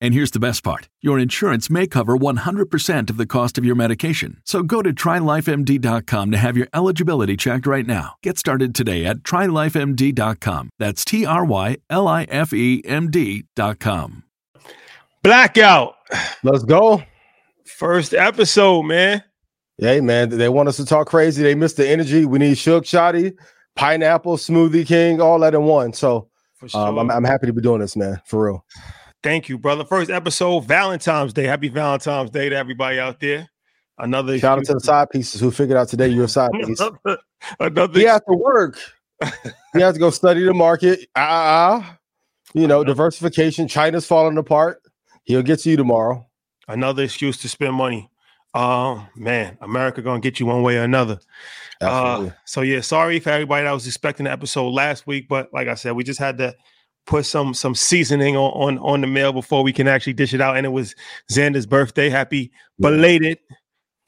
And here's the best part your insurance may cover 100% of the cost of your medication. So go to trylifemd.com to have your eligibility checked right now. Get started today at trylifemd.com. That's T R Y L I F E M D.com. Blackout. Let's go. First episode, man. Hey, man. They want us to talk crazy. They missed the energy. We need Shook Shotty, Pineapple, Smoothie King, all that in one. So sure. um, I'm, I'm happy to be doing this, man. For real. Thank you, brother. First episode, Valentine's Day. Happy Valentine's Day to everybody out there. Another shout out to the side pieces who figured out today you're a side piece. another, another he has to work. he has to go study the market. Ah, uh, you know, diversification. China's falling apart. He'll get to you tomorrow. Another excuse to spend money. Oh man, America gonna get you one way or another. Uh, so yeah, sorry for everybody that was expecting the episode last week, but like I said, we just had to put some some seasoning on, on on the mail before we can actually dish it out. And it was Xander's birthday. Happy belated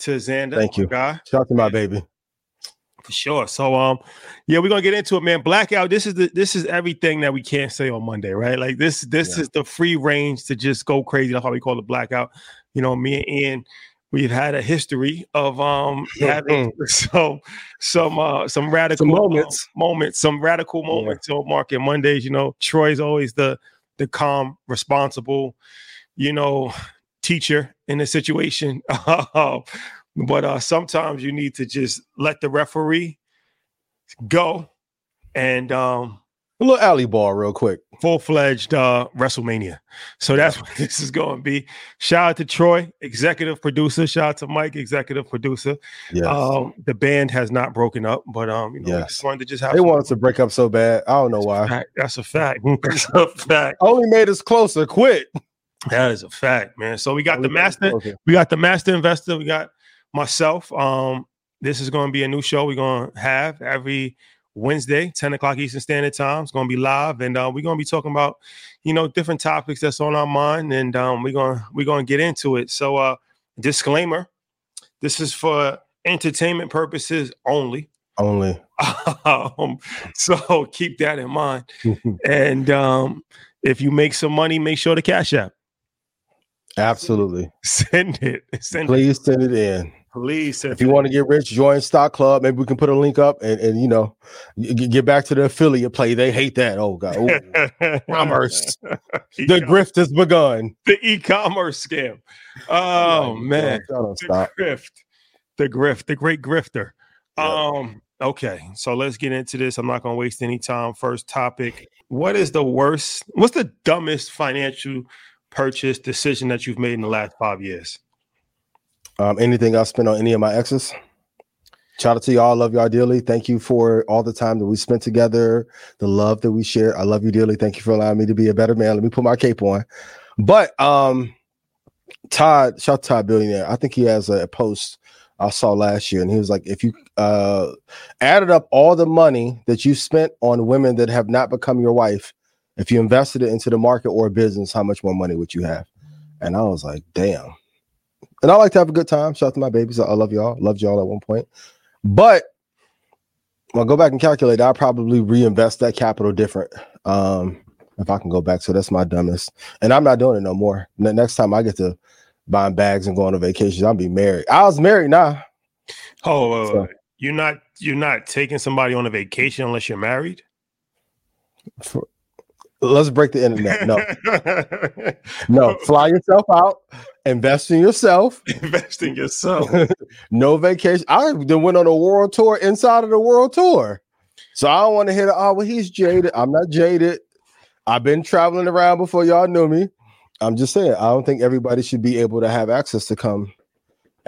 to Xander. Thank you. Guy. Shout out to my baby. For sure. So um yeah, we're gonna get into it, man. Blackout. This is the this is everything that we can't say on Monday, right? Like this, this yeah. is the free range to just go crazy. That's how we call it blackout. You know, me and Ian we've had a history of um having so some uh some radical some moments uh, moments. some radical moments yeah. on market mondays you know troy's always the the calm responsible you know teacher in the situation. But uh sometimes you need to just let the referee go and um a little alley ball, real quick. Full fledged uh, WrestleMania. So that's what this is going to be. Shout out to Troy, executive producer. Shout out to Mike, executive producer. Yes. Um, the band has not broken up, but um, you know, yes. just wanted to just have. They wanted to break up so bad. I don't know why. That's a fact. That's a fact. Only made us closer. Quit. That is a fact, man. So we got Only the master. We got the master investor. We got myself. Um, this is going to be a new show we're going to have every Wednesday, 10 o'clock Eastern Standard Time. It's going to be live, and uh, we're going to be talking about, you know, different topics that's on our mind, and um, we're going to we're going to get into it. So, uh, disclaimer: this is for entertainment purposes only. Only. um, so keep that in mind. and um, if you make some money, make sure to cash app. Absolutely. Send it. Send Please it. send it in. Please, if you want to get rich, join Stock Club. Maybe we can put a link up and, and you know get back to the affiliate play. They hate that. Oh god, Ooh. commerce. the grift has begun. The e-commerce scam. Oh man, the stop. grift, the grift, the great grifter. Yep. Um. Okay, so let's get into this. I'm not going to waste any time. First topic: What is the worst? What's the dumbest financial purchase decision that you've made in the last five years? Um, anything I spent on any of my exes. Shout out to y'all. Love y'all dearly. Thank you for all the time that we spent together, the love that we share. I love you dearly. Thank you for allowing me to be a better man. Let me put my cape on. But um, Todd, shout out to Todd Billionaire. I think he has a post I saw last year, and he was like, if you uh, added up all the money that you spent on women that have not become your wife, if you invested it into the market or business, how much more money would you have? And I was like, damn and I like to have a good time. Shout out to my babies. I love y'all. Loved y'all at one point. But when I go back and calculate, I'll probably reinvest that capital different. Um, if I can go back. So that's my dumbest. And I'm not doing it no more. The next time I get to buying bags and going on vacations, I'll be married. I was married now. Oh, uh, so, you're not you're not taking somebody on a vacation unless you're married. For, let's break the internet. No, no, fly yourself out, invest in yourself, invest in yourself. no vacation. I then went on a world tour inside of the world tour, so I don't want to hear. Oh, well, he's jaded. I'm not jaded. I've been traveling around before y'all knew me. I'm just saying, I don't think everybody should be able to have access to come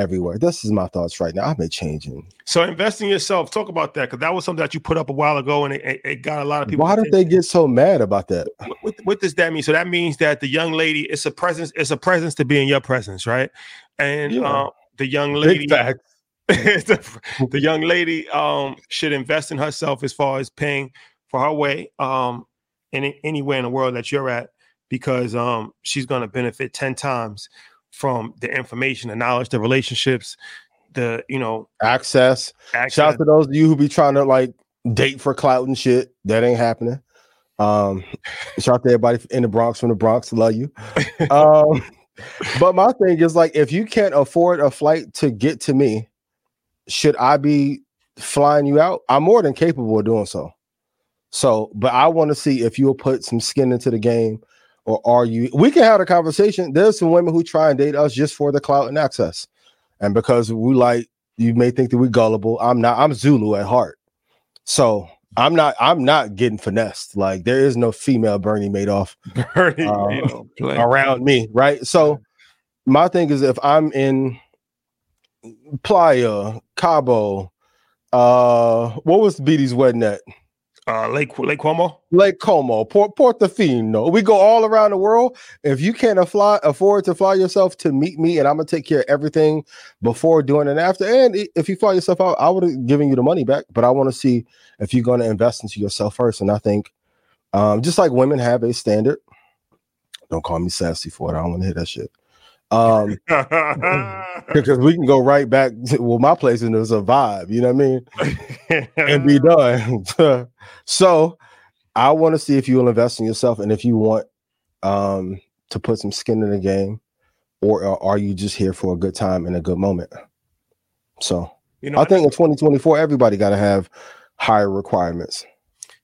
everywhere. This is my thoughts right now. I've been changing. So investing in yourself, talk about that because that was something that you put up a while ago, and it, it got a lot of people. Why did they get so mad about that? What, what, what, does that mean? So that means that the young lady, it's a presence, it's a presence to be in your presence, right? And yeah. uh, the young lady, the, the, young lady um, should invest in herself as far as paying for her way um, in anywhere in the world that you're at because um, she's going to benefit 10 times from the information, the knowledge, the relationships, the, you know, access. access. Shout out to those of you who be trying to like date for clout and shit. That ain't happening. Um, shout out to everybody in the Bronx from the Bronx. Love you. Um, but my thing is like, if you can't afford a flight to get to me, should I be flying you out? I'm more than capable of doing so. So, but I want to see if you'll put some skin into the game or are you we can have a conversation. There's some women who try and date us just for the clout and access. And because we like you may think that we're gullible. I'm not, I'm Zulu at heart. So I'm not I'm not getting finessed. Like there is no female Bernie Madoff Bernie um, around me, right? So my thing is if I'm in Playa, Cabo, uh what was BD's wedding at? Uh, Lake Lake Como, Lake Como, Port Portofino. We go all around the world. If you can't fly, afford to fly yourself to meet me, and I'm gonna take care of everything before, doing, and after. And if you fly yourself out, I would have given you the money back. But I want to see if you're gonna invest into yourself first. And I think, um, just like women have a standard. Don't call me sassy for it. I don't want to hear that shit. Um, because we can go right back. To, well, my place and there's a vibe, you know what I mean, and be done. so, I want to see if you will invest in yourself and if you want um to put some skin in the game, or, or are you just here for a good time and a good moment? So, you know, I, I think in 2024, everybody got to have higher requirements.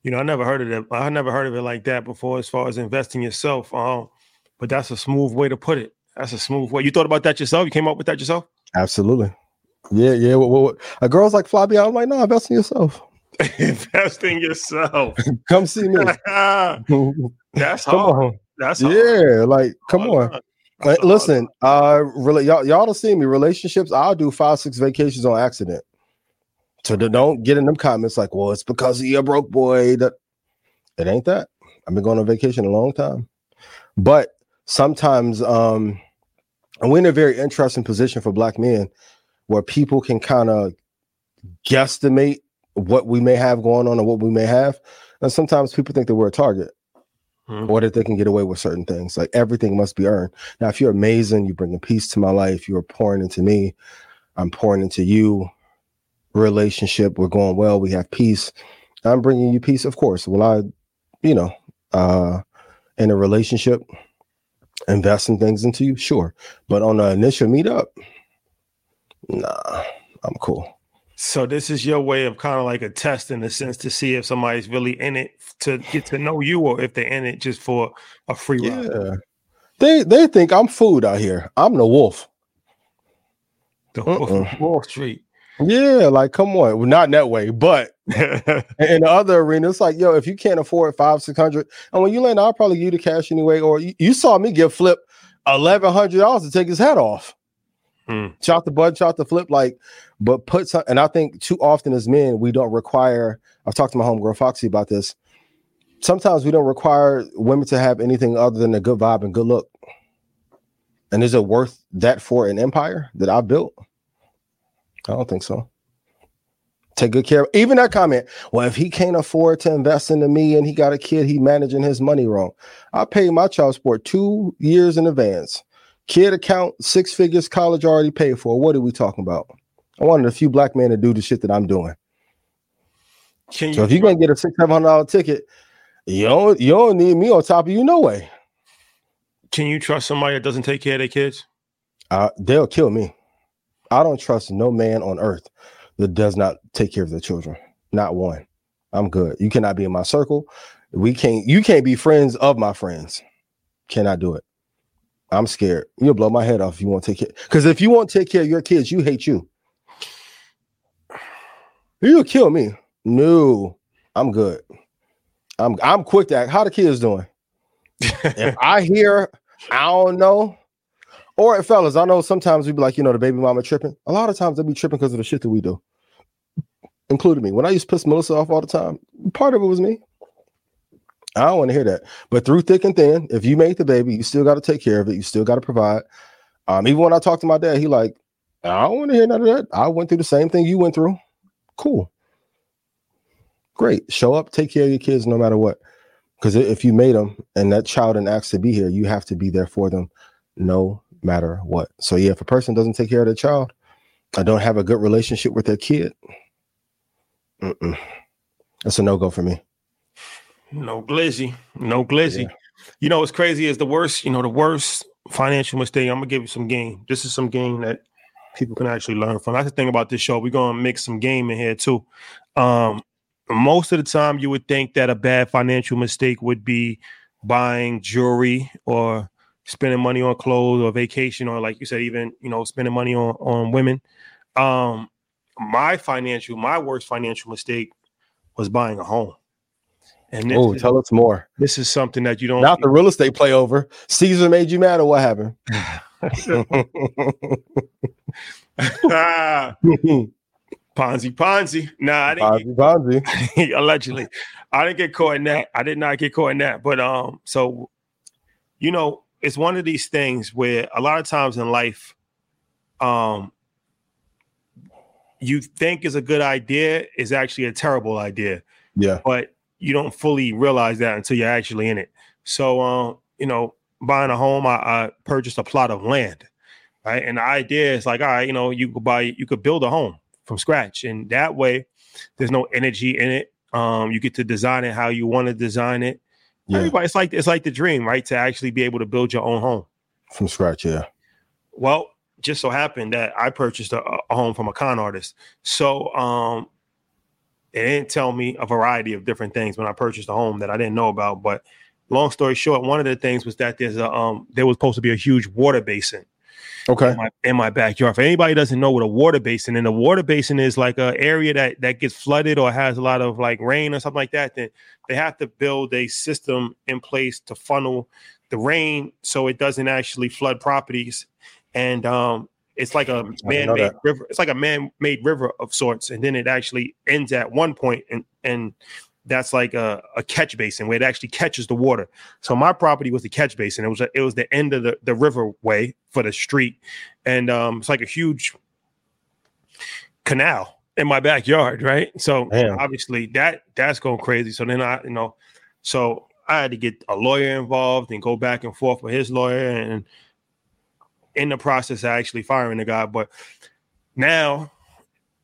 You know, I never heard of it. I never heard of it like that before, as far as investing yourself. Um, but that's a smooth way to put it. That's a smooth way. You thought about that yourself? You came up with that yourself? Absolutely. Yeah, yeah. What, what? A girl's like, fly me out. I'm like, no, invest in yourself. invest in yourself. come see me. That's hard. On. That's hard. yeah. Like, come hard on. Like, listen, uh, really, y'all, y'all don't see me. Relationships, I'll do five, six vacations on accident. So don't get in them comments like, well, it's because of your broke boy. That it ain't that. I've been going on vacation a long time. But sometimes um and we're in a very interesting position for black men where people can kind of guesstimate what we may have going on or what we may have. And sometimes people think that we're a target hmm. or that they can get away with certain things. Like everything must be earned. Now, if you're amazing, you bring bringing peace to my life, you're pouring into me, I'm pouring into you. Relationship, we're going well, we have peace. I'm bringing you peace, of course. Will I, you know, uh, in a relationship, investing things into you, sure. But on the initial meetup, nah, I'm cool. So this is your way of kind of like a test in a sense to see if somebody's really in it to get to know you or if they're in it just for a free ride. Yeah. They they think I'm food out here. I'm the wolf. The wolf Wall Street. Yeah, like come on, well, not in that way, but in the other arena, it's like, yo, if you can't afford five, six hundred, and when you land, I'll probably give you the cash anyway. Or you, you saw me give Flip eleven hundred dollars to take his hat off. Hmm. Shot the bud, shot the flip, like, but put some. And I think too often as men, we don't require. I've talked to my homegirl Foxy about this. Sometimes we don't require women to have anything other than a good vibe and good look. And is it worth that for an empire that I built? I don't think so. Take good care. Of, even that comment. Well, if he can't afford to invest into me and he got a kid, he managing his money wrong. I paid my child support two years in advance. Kid account, six figures, college already paid for. What are we talking about? I wanted a few black men to do the shit that I'm doing. Can so if you're gonna get a six seven hundred dollar ticket, You don't you don't need me on top of you, no way. Can you trust somebody that doesn't take care of their kids? Uh, they'll kill me. I don't trust no man on earth that does not take care of their children. Not one. I'm good. You cannot be in my circle. We can't. You can't be friends of my friends. Cannot do it. I'm scared. You'll blow my head off if you want to take care. Because if you won't take care of your kids, you hate you. You'll kill me. No, I'm good. I'm I'm quick to act. How the kids doing? if I hear, I don't know. Or fellas, I know sometimes we be like, you know, the baby mama tripping. A lot of times they be tripping because of the shit that we do, including me. When I used to piss Melissa off all the time, part of it was me. I don't want to hear that. But through thick and thin, if you make the baby, you still got to take care of it. You still got to provide. Um, even when I talk to my dad, he like, I don't want to hear none of that. I went through the same thing you went through. Cool. Great. Show up, take care of your kids no matter what. Because if you made them and that child didn't ask to be here, you have to be there for them no matter what. So yeah, if a person doesn't take care of their child, I don't have a good relationship with their kid. Mm-mm. That's a no go for me. No glizzy, no glizzy. Yeah. You know what's crazy is the worst. You know the worst financial mistake. I'm gonna give you some game. This is some game that people can actually learn from. That's the thing about this show. We're gonna mix some game in here too. Um, most of the time, you would think that a bad financial mistake would be buying jewelry or spending money on clothes or vacation or like you said even you know spending money on on women um my financial my worst financial mistake was buying a home and oh tell us more this is something that you don't not the real estate play over caesar made you mad or what happened Ponzi, Ponzi. Nah, I didn't Ponzi, get, Ponzi. allegedly, I didn't get caught in that. I did not get caught in that. But um, so you know, it's one of these things where a lot of times in life, um, you think is a good idea is actually a terrible idea. Yeah. But you don't fully realize that until you're actually in it. So, um, you know, buying a home, I, I purchased a plot of land, right? And the idea is like, all right, you know, you could buy, you could build a home from scratch, and that way, there's no energy in it. Um, you get to design it how you want to design it. Yeah. Everybody, it's like it's like the dream, right? To actually be able to build your own home from scratch. Yeah. Well, just so happened that I purchased a, a home from a con artist, so um, it didn't tell me a variety of different things when I purchased a home that I didn't know about. But long story short, one of the things was that there's a um, there was supposed to be a huge water basin Okay. In my, in my, backyard. For anybody doesn't know what a water basin, and a water basin is like an area that that gets flooded or has a lot of like rain or something like that, then they have to build a system in place to funnel the rain so it doesn't actually flood properties. And um, it's like a man-made river. It's like a man-made river of sorts, and then it actually ends at one point, and and that's like a, a catch basin where it actually catches the water. So my property was the catch basin. It was a, it was the end of the, the riverway for the street. And um, it's like a huge canal in my backyard, right? So Damn. obviously that that's going crazy. So then I, you know, so I had to get a lawyer involved and go back and forth with his lawyer and in the process of actually firing the guy. But now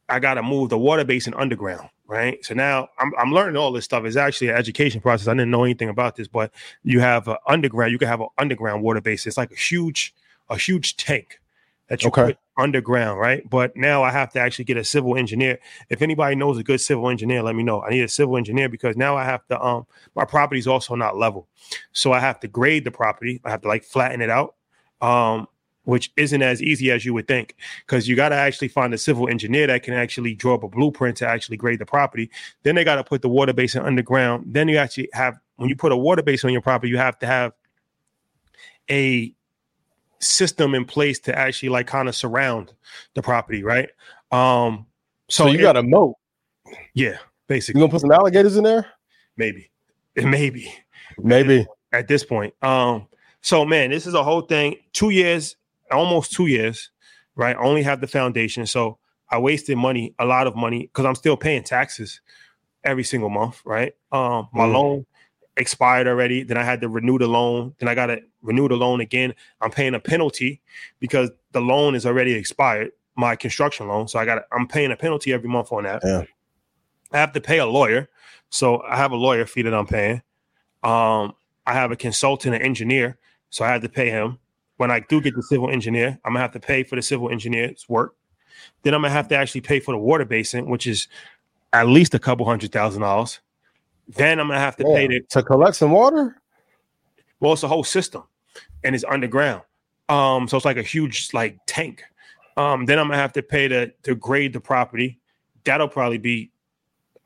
I gotta move the water basin underground right? So now I'm, I'm learning all this stuff. It's actually an education process. I didn't know anything about this, but you have an underground. You can have an underground water base. It's like a huge, a huge tank that you okay. put underground, right? But now I have to actually get a civil engineer. If anybody knows a good civil engineer, let me know. I need a civil engineer because now I have to. Um, my property is also not level, so I have to grade the property. I have to like flatten it out. Um, which isn't as easy as you would think because you got to actually find a civil engineer that can actually draw up a blueprint to actually grade the property. Then they got to put the water basin underground. Then you actually have, when you put a water basin on your property, you have to have a system in place to actually like kind of surround the property, right? Um, so, so you got a moat. Yeah, basically. You gonna put some alligators in there? Maybe, maybe, maybe at this point. Um, so man, this is a whole thing. Two years almost two years, right? Only have the foundation. So I wasted money, a lot of money, because I'm still paying taxes every single month, right? Um, my mm. loan expired already. Then I had to renew the loan. Then I got to renew the loan again. I'm paying a penalty because the loan is already expired, my construction loan. So I got I'm paying a penalty every month on that. Yeah. I have to pay a lawyer. So I have a lawyer fee that I'm paying. Um, I have a consultant, an engineer, so I have to pay him. When I do get the civil engineer, I'm gonna have to pay for the civil engineer's work. Then I'm gonna have to actually pay for the water basin, which is at least a couple hundred thousand dollars. Then I'm gonna have to yeah. pay to, to collect some water. Well, it's a whole system, and it's underground. Um, so it's like a huge like tank. Um, then I'm gonna have to pay to to grade the property. That'll probably be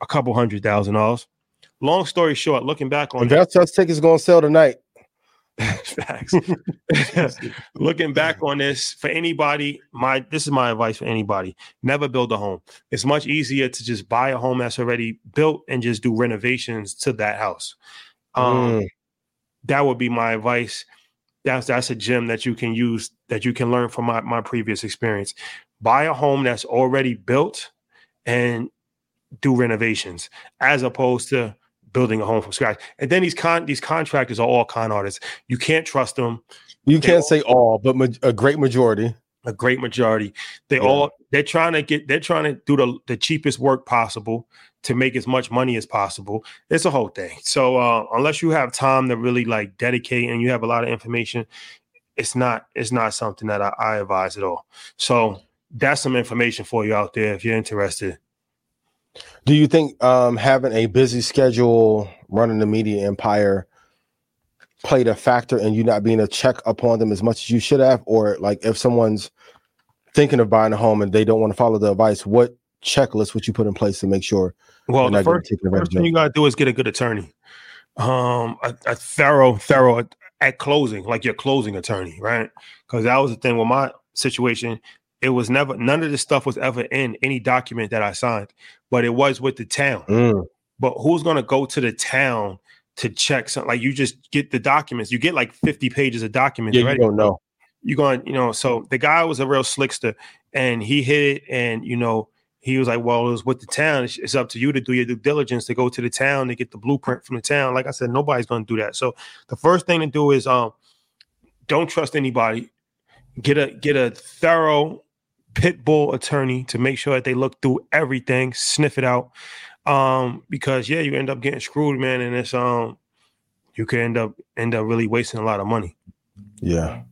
a couple hundred thousand dollars. Long story short, looking back on Investors tickets gonna sell tonight. Facts. looking back on this, for anybody, my this is my advice for anybody: never build a home. It's much easier to just buy a home that's already built and just do renovations to that house. Um, mm. That would be my advice that's that's a gem that you can use that you can learn from my, my previous experience. Buy a home that's already built and do renovations as opposed to building a home from scratch. And then these con these contractors are all con artists. You can't trust them. You can't all, say all, but ma- a great majority. A great majority. They yeah. all they're trying to get they're trying to do the, the cheapest work possible to make as much money as possible. It's a whole thing. So uh, unless you have time to really like dedicate and you have a lot of information, it's not it's not something that I, I advise at all. So that's some information for you out there if you're interested. Do you think um, having a busy schedule, running the media empire, played a factor in you not being a check upon them as much as you should have, or like if someone's thinking of buying a home and they don't want to follow the advice, what checklist would you put in place to make sure well, the first, first thing you got to do is get a good attorney, um, a, a thorough, thorough at closing, like your closing attorney, right? Because that was the thing with my situation. It was never none of this stuff was ever in any document that I signed, but it was with the town. Mm. But who's gonna go to the town to check something? Like you just get the documents. You get like 50 pages of documents. Yeah, you don't know. You're going, you know. So the guy was a real slickster, and he hit it, and you know he was like, "Well, it was with the town. It's, it's, up to you to do your due diligence to go to the town to get the blueprint from the town." Like I said, nobody's going to do that. So the first thing to do is um, don't trust anybody. Get a get a thorough pit bull attorney to make sure that they look through everything, sniff it out. Um, because yeah, you end up getting screwed, man, and it's um, you could end up end up really wasting a lot of money. Yeah.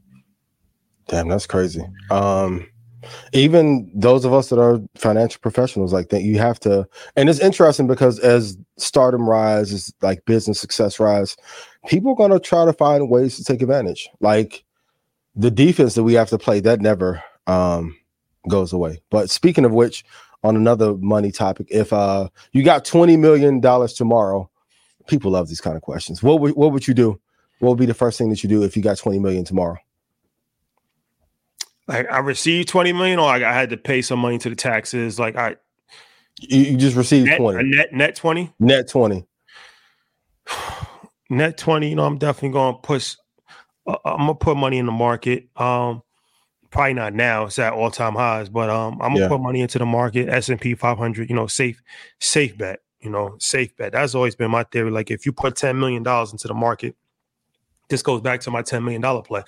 Damn, that's crazy. Um even those of us that are financial professionals like that you have to and it's interesting because as stardom rises like business success rise people are to try to find ways to take advantage like the defense that we have to play that never um goes away but speaking of which on another money topic if uh you got 20 million dollars tomorrow people love these kind of questions what would what would you do what would be the first thing that you do if you got 20 million tomorrow like I received 20 million or like I had to pay some money to the taxes. Like I you, you just received net, 20. net net 20? Net 20. net 20, you know, I'm definitely gonna push uh, I'm gonna put money in the market. Um probably not now, it's at all-time highs, but um I'm gonna yeah. put money into the market, S&P 500, you know, safe safe bet, you know, safe bet. That's always been my theory. Like if you put 10 million dollars into the market, this goes back to my 10 million dollar play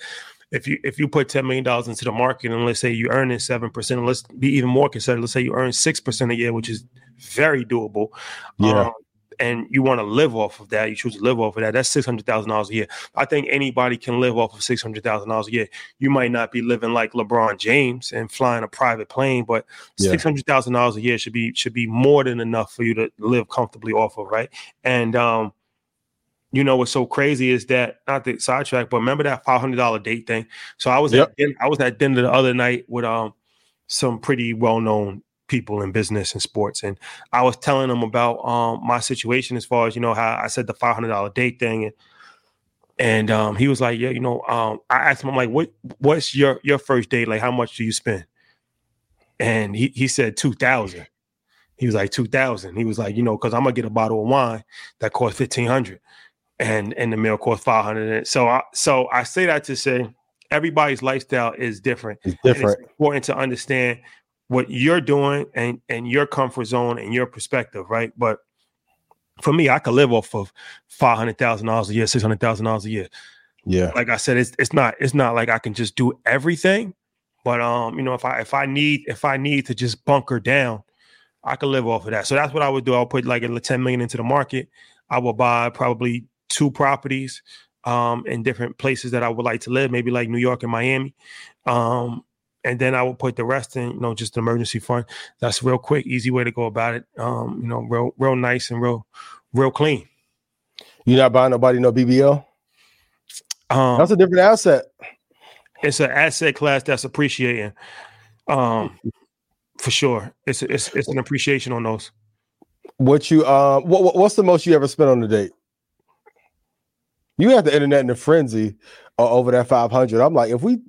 if you if you put ten million dollars into the market and let's say you earn it seven percent, let's be even more conservative. Let's say you earn six percent a year, which is very doable. Yeah. Um, and you want to live off of that, you choose to live off of that. That's six hundred thousand dollars a year. I think anybody can live off of six hundred thousand dollars a year. You might not be living like LeBron James and flying a private plane, but yeah. six hundred thousand dollars a year should be should be more than enough for you to live comfortably off of, right? And um, you know what's so crazy is that not the sidetrack, but remember that five hundred dollar date thing. So I was yep. at I was at dinner the other night with um some pretty well known people in business and sports, and I was telling them about um my situation as far as you know how I said the five hundred dollar date thing, and and um he was like, yeah, you know, um I asked him I'm like, what what's your your first date like? How much do you spend? And he he said two thousand. He was like two thousand. He was like, you know, because I'm gonna get a bottle of wine that costs fifteen hundred and and the meal costs 500 so i so i say that to say everybody's lifestyle is different it's different it's important to understand what you're doing and and your comfort zone and your perspective right? But for me i could live off of $500000 a year $600000 a year. Yeah. Like i said it's it's not it's not like i can just do everything but um you know if i if i need if i need to just bunker down i could live off of that. So that's what i would do. I'll put like a 10 million into the market. I will buy probably two properties um, in different places that I would like to live, maybe like New York and Miami. Um, and then I will put the rest in, you know, just an emergency fund. That's real quick, easy way to go about it. Um, you know, real, real nice and real, real clean. You're not buying nobody no BBL. Um, that's a different asset. It's an asset class that's appreciating. Um, for sure, it's it's it's an appreciation on those. What you uh, what what's the most you ever spent on a date? You have the internet in a frenzy uh, over that five hundred. I'm like, if we.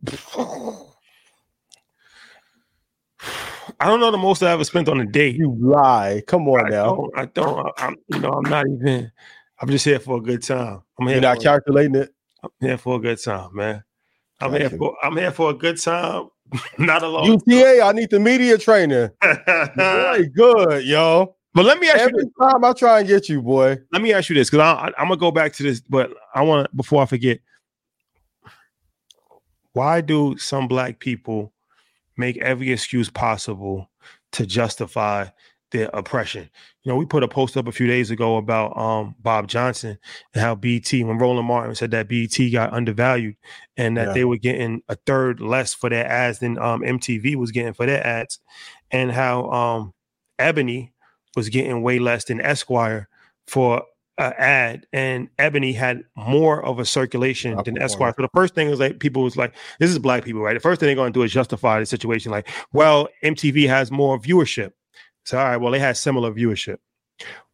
I don't know the most I ever spent on a date. You lie. Come on I now. Don't, I don't. I'm, you know, I'm not even. I'm just here for a good time. I'm here. You're not calculating it. I'm here for a good time, man. I'm here for. I'm here for a good time. not a long. UTA. I need the media training. Very good, yo. But let me ask Every you. Every time I try and get you, boy. Let me ask you this, because I'm gonna go back to this, but I want to before I forget. Why do some black people make every excuse possible to justify their oppression. You know, we put a post up a few days ago about um, Bob Johnson and how BET, when Roland Martin said that BET got undervalued and that yeah. they were getting a third less for their ads than um, MTV was getting for their ads, and how um, Ebony was getting way less than Esquire for an ad, and Ebony had more of a circulation than Esquire. So the first thing was like people was like, "This is black people, right?" The first thing they're going to do is justify the situation, like, "Well, MTV has more viewership." So all right, well, they had similar viewership.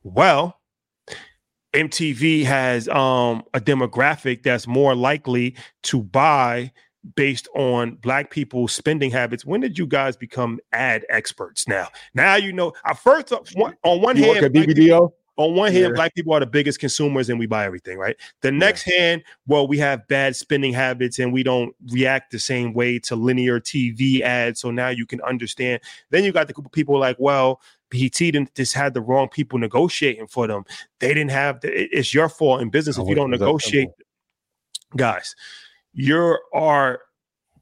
Well, MTV has um, a demographic that's more likely to buy based on black people's spending habits. When did you guys become ad experts? Now, now you know. I first on one you hand, work at BBDO on one hand, yeah. black people are the biggest consumers and we buy everything, right? The next yeah. hand, well, we have bad spending habits and we don't react the same way to linear TV ads. So now you can understand. Then you got the group of people like, well, BET didn't just had the wrong people negotiating for them. They didn't have the, it's your fault in business if you don't negotiate. Guys, you are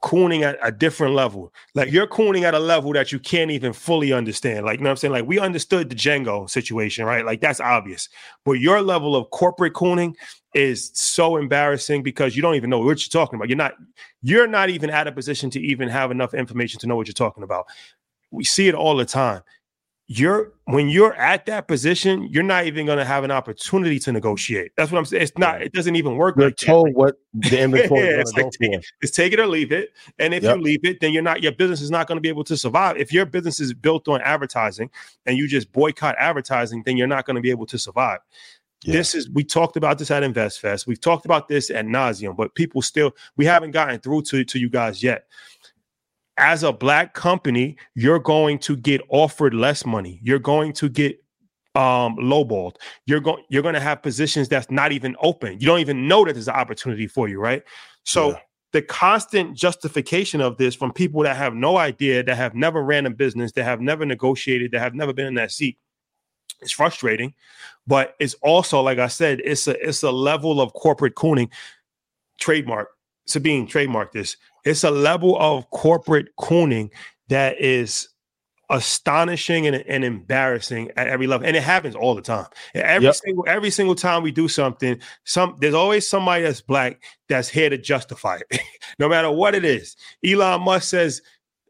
cooning at a different level. Like you're cooning at a level that you can't even fully understand. Like, you know what I'm saying? Like we understood the Django situation, right? Like that's obvious. But your level of corporate cooning is so embarrassing because you don't even know what you're talking about. You're not you're not even at a position to even have enough information to know what you're talking about. We see it all the time you're when you're at that position, you're not even going to have an opportunity to negotiate. That's what I'm saying. It's not. It doesn't even work. You're like told that. what the inventory yeah, it's, like, take, it's take it or leave it. And if yep. you leave it, then you're not. Your business is not going to be able to survive. If your business is built on advertising and you just boycott advertising, then you're not going to be able to survive. Yeah. This is we talked about this at InvestFest. We've talked about this at nauseum, but people still we haven't gotten through to to you guys yet as a black company, you're going to get offered less money. You're going to get um lowballed. You're going you're going to have positions that's not even open. You don't even know that there's an opportunity for you, right? So yeah. the constant justification of this from people that have no idea, that have never ran a business, that have never negotiated, that have never been in that seat, it's frustrating. But it's also, like I said, it's a it's a level of corporate cooning. Trademark Sabine, trademark this. It's a level of corporate cooning that is astonishing and, and, embarrassing at every level. And it happens all the time. Every yep. single every single time we do something some there's always somebody that's black that's here to justify it. No matter what it is. Elon musk says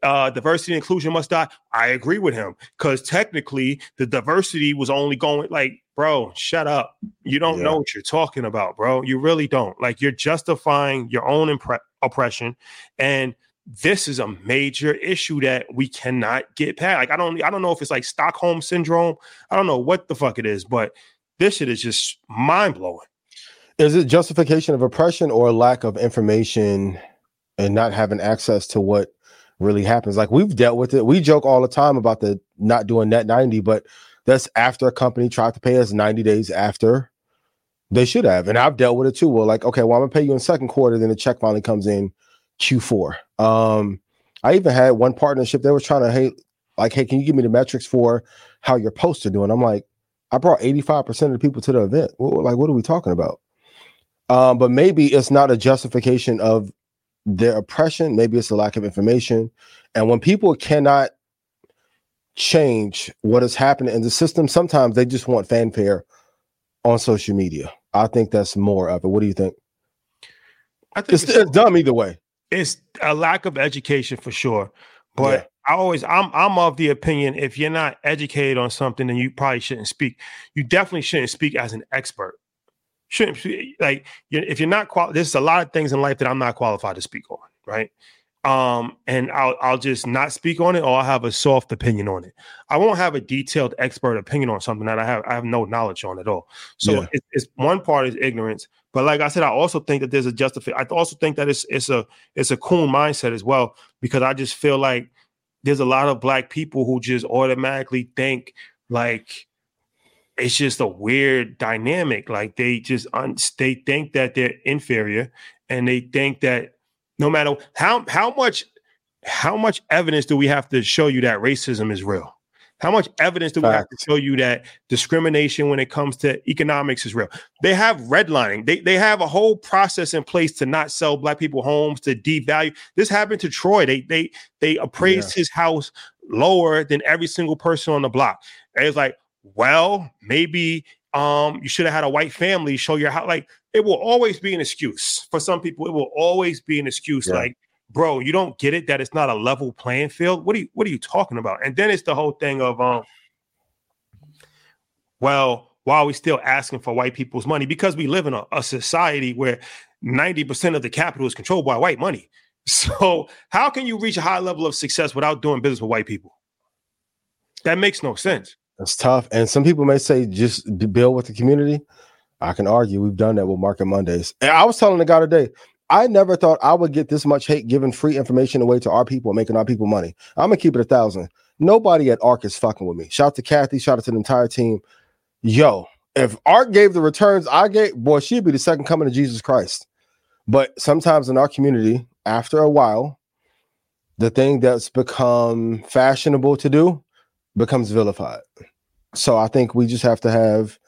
uh, diversity and inclusion must die i agree with him because technically the diversity was only going like bro, shut up. You don't yeah. know what you're talking about, bro. You really don't. Like you're justifying your own impre- oppression and this is a major issue that we cannot get past. Like I don't I don't know if it's like Stockholm syndrome. I don't know what the fuck it is, but this shit is just mind-blowing. Is it justification of oppression or lack of information and not having access to what really happens? Like we've dealt with it. We joke all the time about the not doing net 90, but that's after a company tried to pay us 90 days after they should have. And I've dealt with it too. Well, like, okay, well, I'm gonna pay you in second quarter, then the check finally comes in Q4. Um, I even had one partnership, they were trying to hey, like, hey, can you give me the metrics for how your posts are doing? I'm like, I brought 85% of the people to the event. Well, like, what are we talking about? Um, but maybe it's not a justification of their oppression, maybe it's a lack of information. And when people cannot change what is happening in the system. Sometimes they just want fanfare on social media. I think that's more of it. What do you think? I think it's, it's, it's dumb either way. It's a lack of education for sure. But yeah. I always I'm I'm of the opinion if you're not educated on something, then you probably shouldn't speak. You definitely shouldn't speak as an expert. Shouldn't like if you're not qual. There's a lot of things in life that I'm not qualified to speak on, right? Um, and I'll I'll just not speak on it, or I'll have a soft opinion on it. I won't have a detailed expert opinion on something that I have I have no knowledge on at all. So yeah. it's, it's one part is ignorance, but like I said, I also think that there's a justification. I also think that it's it's a it's a cool mindset as well because I just feel like there's a lot of black people who just automatically think like it's just a weird dynamic. Like they just un- they think that they're inferior, and they think that no matter how how much how much evidence do we have to show you that racism is real? How much evidence do we have to show you that discrimination when it comes to economics is real? They have redlining. They they have a whole process in place to not sell black people homes, to devalue. This happened to Troy. They they they appraised yeah. his house lower than every single person on the block. And it's like, well, maybe um you should have had a white family show your house. Like it will always be an excuse for some people. It will always be an excuse. Yeah. Like bro, you don't get it that it's not a level playing field. What are you what are you talking about? And then it's the whole thing of um, well, why are we still asking for white people's money? Because we live in a, a society where 90% of the capital is controlled by white money. So how can you reach a high level of success without doing business with white people? That makes no sense. It's tough. And some people may say just build with the community. I can argue we've done that with Market Mondays. And I was telling the guy today, I never thought I would get this much hate giving free information away to our people, making our people money. I'm gonna keep it a thousand. Nobody at ARK is fucking with me. Shout out to Cathie, shout out to the entire team. Yo, if ARK gave the returns I gave, boy, she'd be the second coming of Jesus Christ. But sometimes in our community, after a while, the thing that's become fashionable to do becomes vilified. So I think we just have to have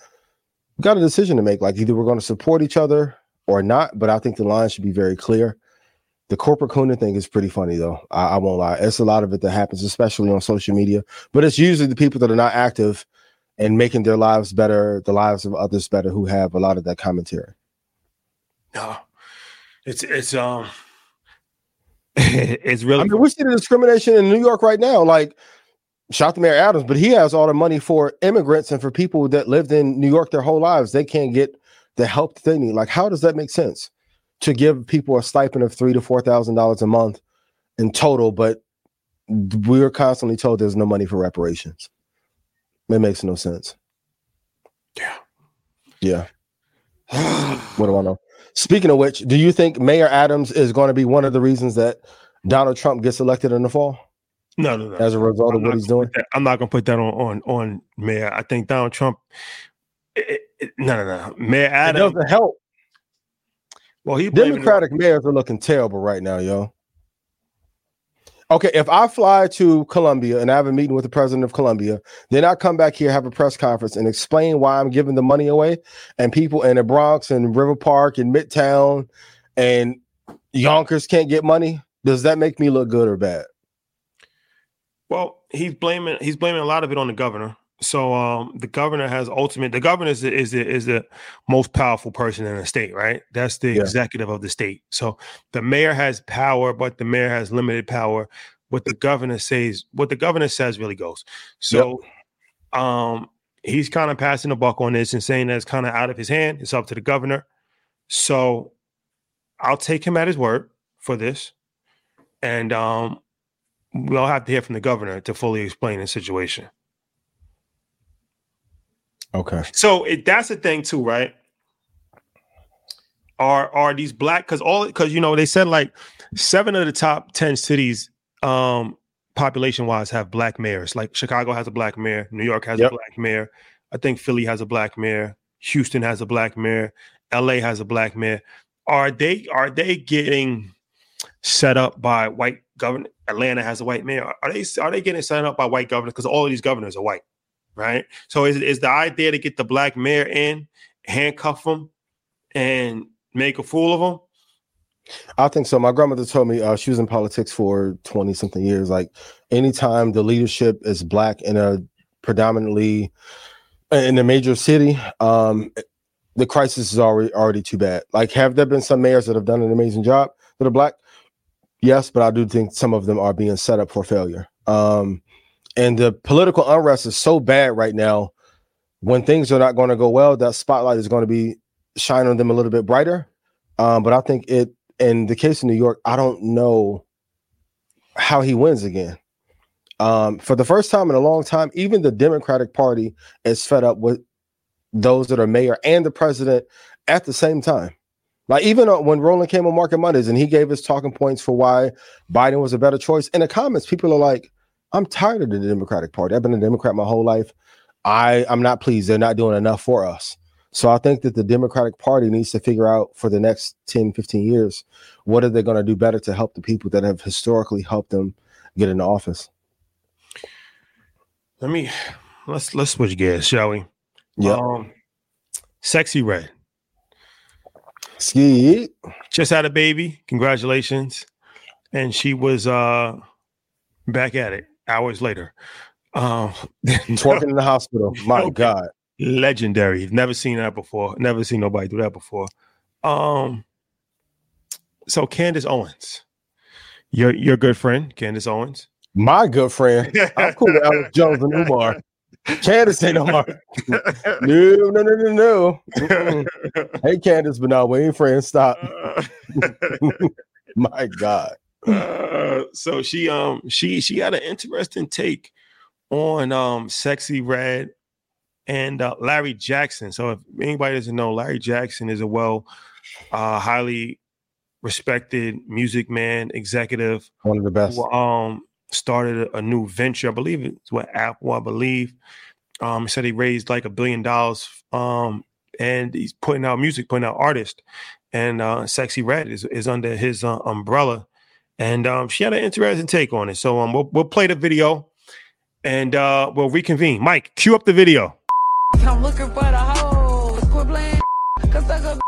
got a decision to make. Like either we're going to support each other or not, but I think the line should be very clear. The corporate cooning thing is pretty funny though. I, I, won't lie. It's a lot of it that happens, especially on social media. But it's usually the people that are not active and making their lives better, the lives of others better, who have a lot of that commentary. No, it's it's um, it's really. I mean, we see the discrimination in New York right now. Like, shout to Mayor Adams, but he has all the money for immigrants and for people that lived in New York their whole lives. They can't get the help that they need. Like, how does that make sense to give people a stipend of three to four thousand dollars a month in total, but we're constantly told there's no money for reparations? It makes no sense. Yeah. Yeah. what do I know? Speaking of which, do you think Mayor Adams is going to be one of the reasons that Donald Trump gets elected in the fall? No, no, no. As a result I'm of what he's doing, that, I'm not going to put that on on on Mayor. I think Donald Trump it, it, no, no, no. Mayor Adams it doesn't help. Well, he Democratic mayors are looking terrible right now, yo. Okay, if I fly to Colombia and I have a meeting with the president of Colombia, then I come back here, have a press conference, and explain why I'm giving the money away, and people in the Bronx and River Park and Midtown and Yonkers can't get money. Does that make me look good or bad? Well, he's blaming he's blaming a lot of it on the governor. So um, the governor has ultimate. The governor is the, is the, is the most powerful person in the state, right? That's the yeah. executive of the state. So the mayor has power, but the mayor has limited power. What the governor says, what the governor says, really goes. So, yep. um, he's kind of passing the buck on this and saying that it's kind of out of his hand. It's up to the governor. So I'll take him at his word for this, and um, we'll have to hear from the governor to fully explain the situation. Okay. So it, that's the thing too, right? Are are these black? Because all because you know they said like seven of the top ten cities, um, population wise, have black mayors. Like Chicago has a black mayor, New York has yep. a black mayor. I think Philly has a black mayor. Houston has a black mayor. LA has a black mayor. Are they are they getting set up by white governor? Atlanta has a white mayor. Are they are they getting signed up by white governors? Because all of these governors are white right? So is is the idea to get the black mayor in, handcuff him, and make a fool of him? I think so. My grandmother told me uh, she was in politics for twenty something years. Like anytime the leadership is black in a predominantly in a major city, um, the crisis is already already too bad. Like, have there been some mayors that have done an amazing job that are black? Yes, but I do think some of them are being set up for failure. Um, and the political unrest is so bad right now. When things are not going to go well, that spotlight is going to be shining on them a little bit brighter. Um, but I think it, in the case of New York, I don't know how he wins again. Um, for the first time in a long time, even the Democratic Party is fed up with those that are mayor and the president at the same time. Like even uh, when Roland came on Market Mondays and he gave his talking points for why Biden was a better choice, in the comments, people are like, "I'm tired of the Democratic Party. I've been a Democrat my whole life. I I'm not pleased. They're not doing enough for us." So I think that the Democratic Party needs to figure out for the next 10, 15 years, what are they going to do better to help the people that have historically helped them get into office. Let me let's let's switch gears, shall we? Yeah. Um, Sexyy Red. Ski. Just had a baby. Congratulations. And she was uh back at it hours later. Um twerking in the hospital. My okay. God. Legendary. Never seen that before. Never seen nobody do that before. Um so Candace Owens. Your your good friend, Candace Owens. My good friend. I'm cool with Alex Jones and Umar. Candace ain't no hard. no, no, no, no, no. hey, Candace, but no, we ain't friends. Stop. My God. Uh, so she um she she had an interesting take on um Sexyy Red and uh, Larry Jackson. So if anybody doesn't know, Larry Jackson is a well uh highly respected music man, executive. One of the best. Who, um started a new venture. I believe it's what Apple, I believe. Um, he said he raised like a billion dollars. Um, and he's putting out music, putting out artists. And uh, Sexyy Red is, is under his uh, umbrella. And um, she had an interesting take on it. So um, we'll, we'll play the video and uh, we'll reconvene. Mike, cue up the video. I'm looking for the hoes. Quit playing, cause I go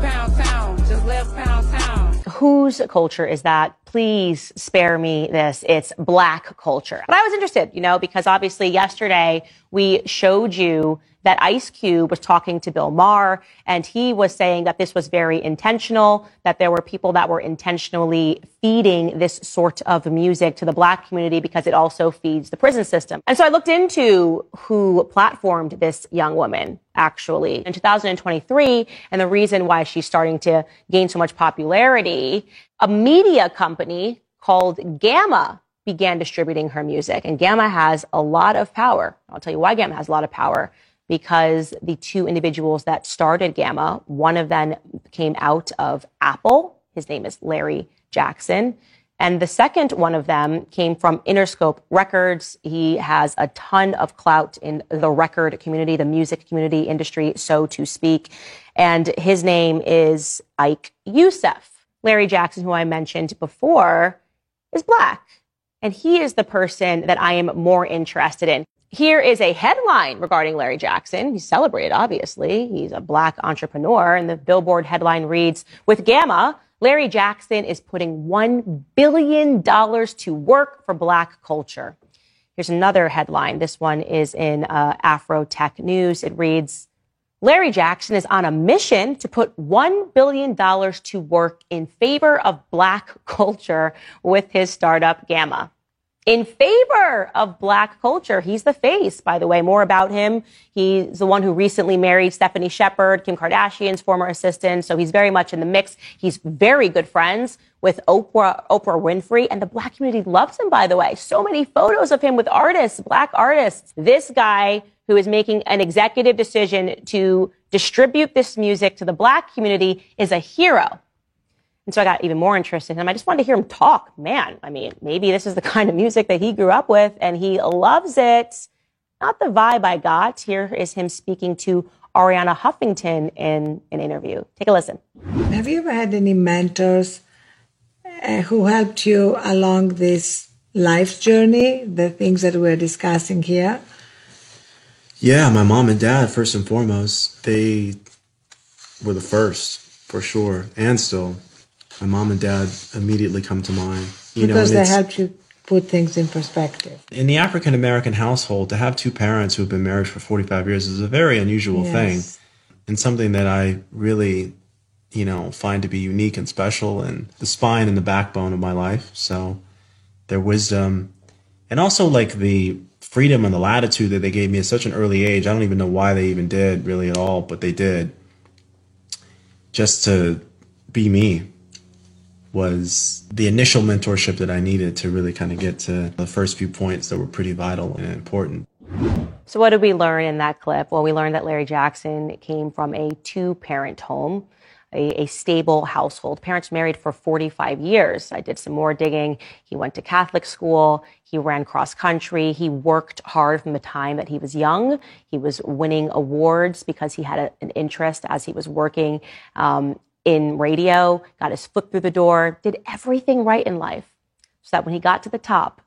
pound town, just left pound town. Whose culture is that? Please spare me this. It's black culture. But I was interested, you know, because obviously yesterday we showed you that Ice Cube was talking to Bill Maher and he was saying that this was very intentional, that there were people that were intentionally feeding this sort of music to the black community because it also feeds the prison system. And so I looked into who platformed this young woman actually in 2023 and the reason why she's starting to gain so much popularity a media company called Gamma began distributing her music. And Gamma has a lot of power. I'll tell you why Gamma has a lot of power. Because the two individuals that started Gamma, one of them came out of Apple. His name is Larry Jackson. And the second one of them came from Interscope Records. He has a ton of clout in the record community, the music community industry, so to speak. And his name is Ike Youssef. Larry Jackson, who I mentioned before, is black. And he is the person that I am more interested in. Here is a headline regarding Larry Jackson. He's celebrated, obviously. He's a black entrepreneur. And the Billboard headline reads, with Gamma, Larry Jackson is putting $1 billion to work for black culture. Here's another headline. This one is in uh, Afro Tech News. It reads, Larry Jackson is on a mission to put $1 billion to work in favor of black culture with his startup Gamma. In favor of black culture. He's the face, by the way. More about him. He's the one who recently married Stephanie Shepherd, Kim Kardashian's former assistant. So he's very much in the mix. He's very good friends with Oprah, Oprah Winfrey, and the black community loves him, by the way. So many photos of him with artists, black artists. This guy who is making an executive decision to distribute this music to the black community is a hero. And so I got even more interested in him. I just wanted to hear him talk. Man, I mean, maybe this is the kind of music that he grew up with and he loves it. Not the vibe I got. Here is him speaking to Arianna Huffington in an interview. Take a listen. Have you ever had any mentors uh, who helped you along this life journey, the things that we're discussing here? Yeah, my mom and dad, first and foremost, they were the first for sure, and still, my mom and dad immediately come to mind. You because know, they helped you put things in perspective. In the African American household, to have two parents who have been married for 45 years is a very unusual yes. thing. and something that I really, you know, find to be unique and special and the spine and the backbone of my life. So their wisdom and also like the freedom and the latitude that they gave me at such an early age. I don't even know why they even did really at all, but they did. Just to be me was the initial mentorship that I needed to really kind of get to the first few points that were pretty vital and important. So, what did we learn in that clip? Well, we learned that Larry Jackson came from a two parent home. A, a, stable household. Parents married for 45 years. I did some more digging. He went to Catholic school. He ran cross country. He worked hard from the time that he was young. He was winning awards because he had a, an interest as he was working um, in radio, got his foot through the door, did everything right in life so that when he got to the top,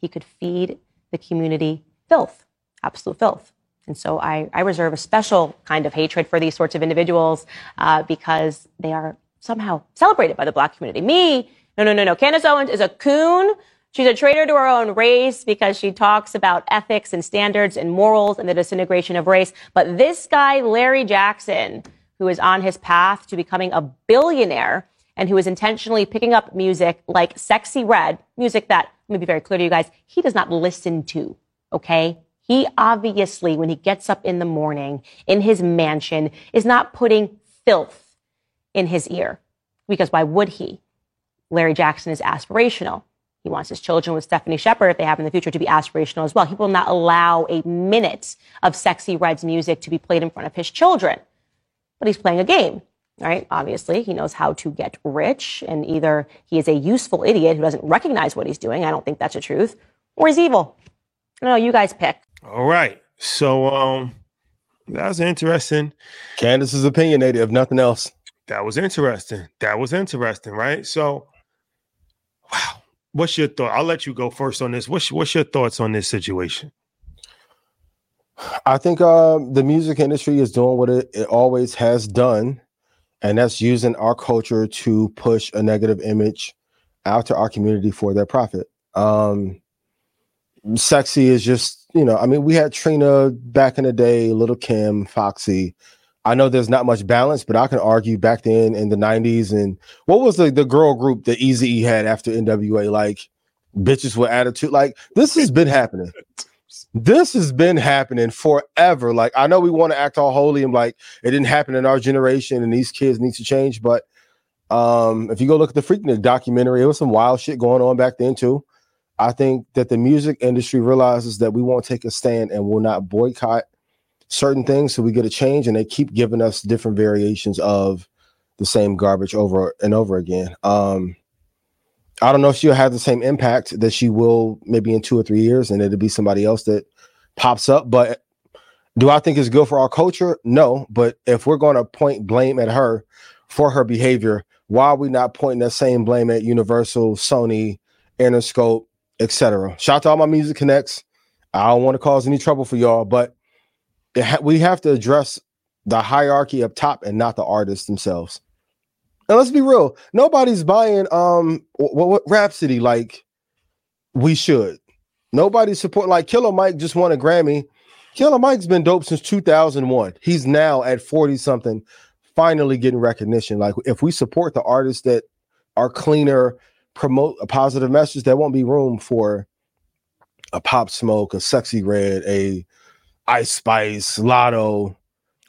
he could feed the community filth, absolute filth. And so I, I reserve a special kind of hatred for these sorts of individuals uh, because they are somehow celebrated by the black community. Me, no, no, no, no. Candace Owens is a coon. She's a traitor to her own race because she talks about ethics and standards and morals and the disintegration of race. But this guy, Larry Jackson, who is on his path to becoming a billionaire and who is intentionally picking up music like Sexyy Red, music that, let me be very clear to you guys, he does not listen to. Okay. He obviously, when he gets up in the morning in his mansion, is not putting filth in his ear. Because why would he? Larry Jackson is aspirational. He wants his children with Stephanie Shepherd, if they have in the future, to be aspirational as well. He will not allow a minute of Sexyy Red's music to be played in front of his children but he's playing a game, right? Obviously, he knows how to get rich, and either he is a useful idiot who doesn't recognize what he's doing. I don't think that's the truth, or he's evil. No, you guys pick. All right. So, um, that was interesting. Candace is opinionated, if nothing else. That was interesting. That was interesting, right? So, wow. What's your thought? I'll let you go first on this. What's what's your thoughts on this situation? I think uh, the music industry is doing what it, it always has done, and that's using our culture to push a negative image out to our community for their profit. Um, sexy is just, you know, I mean, we had Trina back in the day, Little Kim, Foxy. I know there's not much balance, but I can argue back then in the 90s and what was the, the girl group that Easy had after NWA? Like bitches with attitude. Like this has been happening this has been happening forever. Like I know we want to act all holy and like it didn't happen in our generation and these kids need to change, but um if you go look at the Freaknik documentary, it was some wild shit going on back then too. I think that the music industry realizes that we won't take a stand and will not boycott certain things so we get a change and they keep giving us different variations of the same garbage over and over again. Um I don't know if she'll have the same impact that she will maybe in two or three years, and it'll be somebody else that pops up. But do I think it's good for our culture? No. But if we're going to point blame at her for her behavior, why are we not pointing that same blame at Universal, Sony, Interscope, etc.? Shout out to all my music connects. I don't want to cause any trouble for y'all, but ha- we have to address the hierarchy up top and not the artists themselves. And let's be real, nobody's buying um what, what Rapsody like we should. Nobody support like Killer Mike just won a Grammy. Killer Mike's been dope since 2001. He's now at 40 something, finally getting recognition. Like if we support the artists that are cleaner, promote a positive message, there won't be room for a Pop Smoke, a Sexyy Red, a Ice Spice, Latto.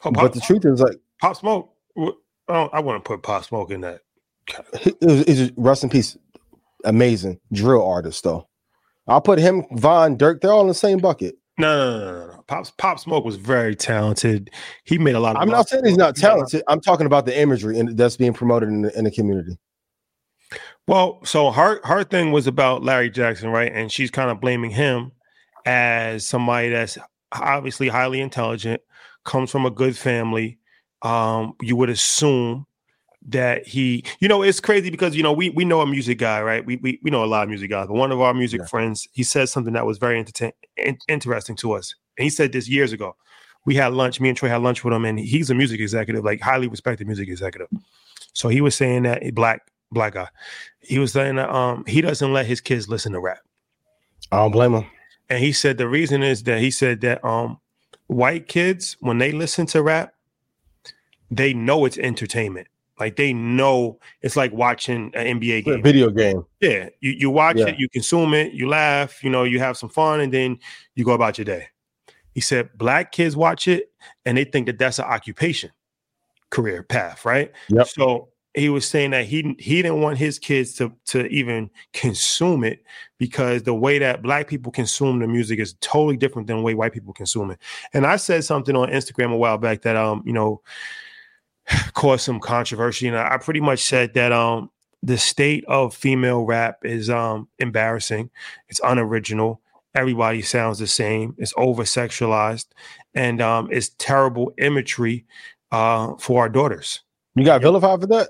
Oh, but the truth is like Pop Smoke I want to put Pop Smoke in that. Is rest in peace. Amazing drill artist though. I'll put him, Von, Durk. They're all in the same bucket. No, no, no, no, no. Pop, Pop Smoke was very talented. He made a lot of. I'm not saying he's not talented. I'm talking about the imagery and that's being promoted in the, in the community. Well, so her her thing was about Larry Jackson, right? And she's kind of blaming him as somebody that's obviously highly intelligent, comes from a good family, um, you would assume that he, you know, it's crazy because you know we we know a music guy, right? We we, we know a lot of music guys, but one of our music yeah. friends, he said something that was very entertain, in, interesting to us, and he said this years ago. We had lunch. Me and Troy had lunch with him, and he's a music executive, like highly respected music executive. So he was saying that a black black guy, he was saying that um he doesn't let his kids listen to rap. I don't blame him. And he said the reason is that he said that um white kids when they listen to rap, they know it's entertainment. Like they know it's like watching an NBA game, video game. Yeah, you you watch yeah. it, you consume it, you laugh, you know, you have some fun, and then you go about your day. He said black kids watch it and they think that that's an occupation, career path, right? Yep. So he was saying that he he didn't want his kids to to even consume it because the way that black people consume the music is totally different than the way white people consume it. And I said something on Instagram a while back that um you know caused some controversy, and I pretty much said that um the state of female rap is um embarrassing, it's unoriginal. Everybody sounds the same. It's over sexualized, and um, it's terrible imagery uh, for our daughters. You got vilified for that?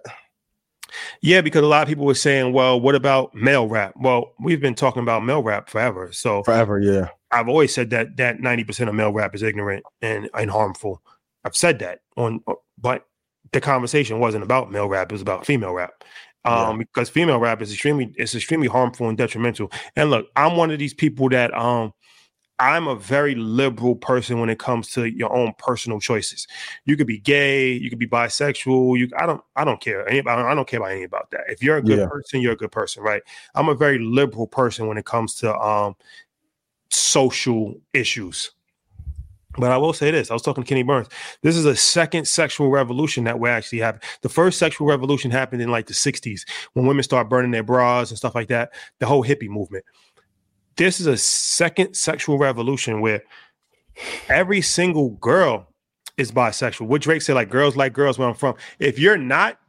Yeah, because a lot of people were saying, "Well, what about male rap?" Well, we've been talking about male rap forever. So forever, yeah. I've always said that that ninety percent of male rap is ignorant and and harmful. I've said that on, but the conversation wasn't about male rap; it was about female rap. Um, yeah. because female rap is extremely it's extremely harmful and detrimental. And look, I'm one of these people that um I'm a very liberal person when it comes to your own personal choices. You could be gay, you could be bisexual. You, I don't, I don't care. I don't care about any about that. If you're a good yeah. person, you're a good person, right? I'm a very liberal person when it comes to um, social issues. But I will say this: I was talking to Kenny Burns. This is a second sexual revolution that we're actually having. The first sexual revolution happened in like the '60s when women start burning their bras and stuff like that. The whole hippie movement this is a second sexual revolution where every single girl is bisexual. What Drake said, like girls like girls where I'm from. If you're not,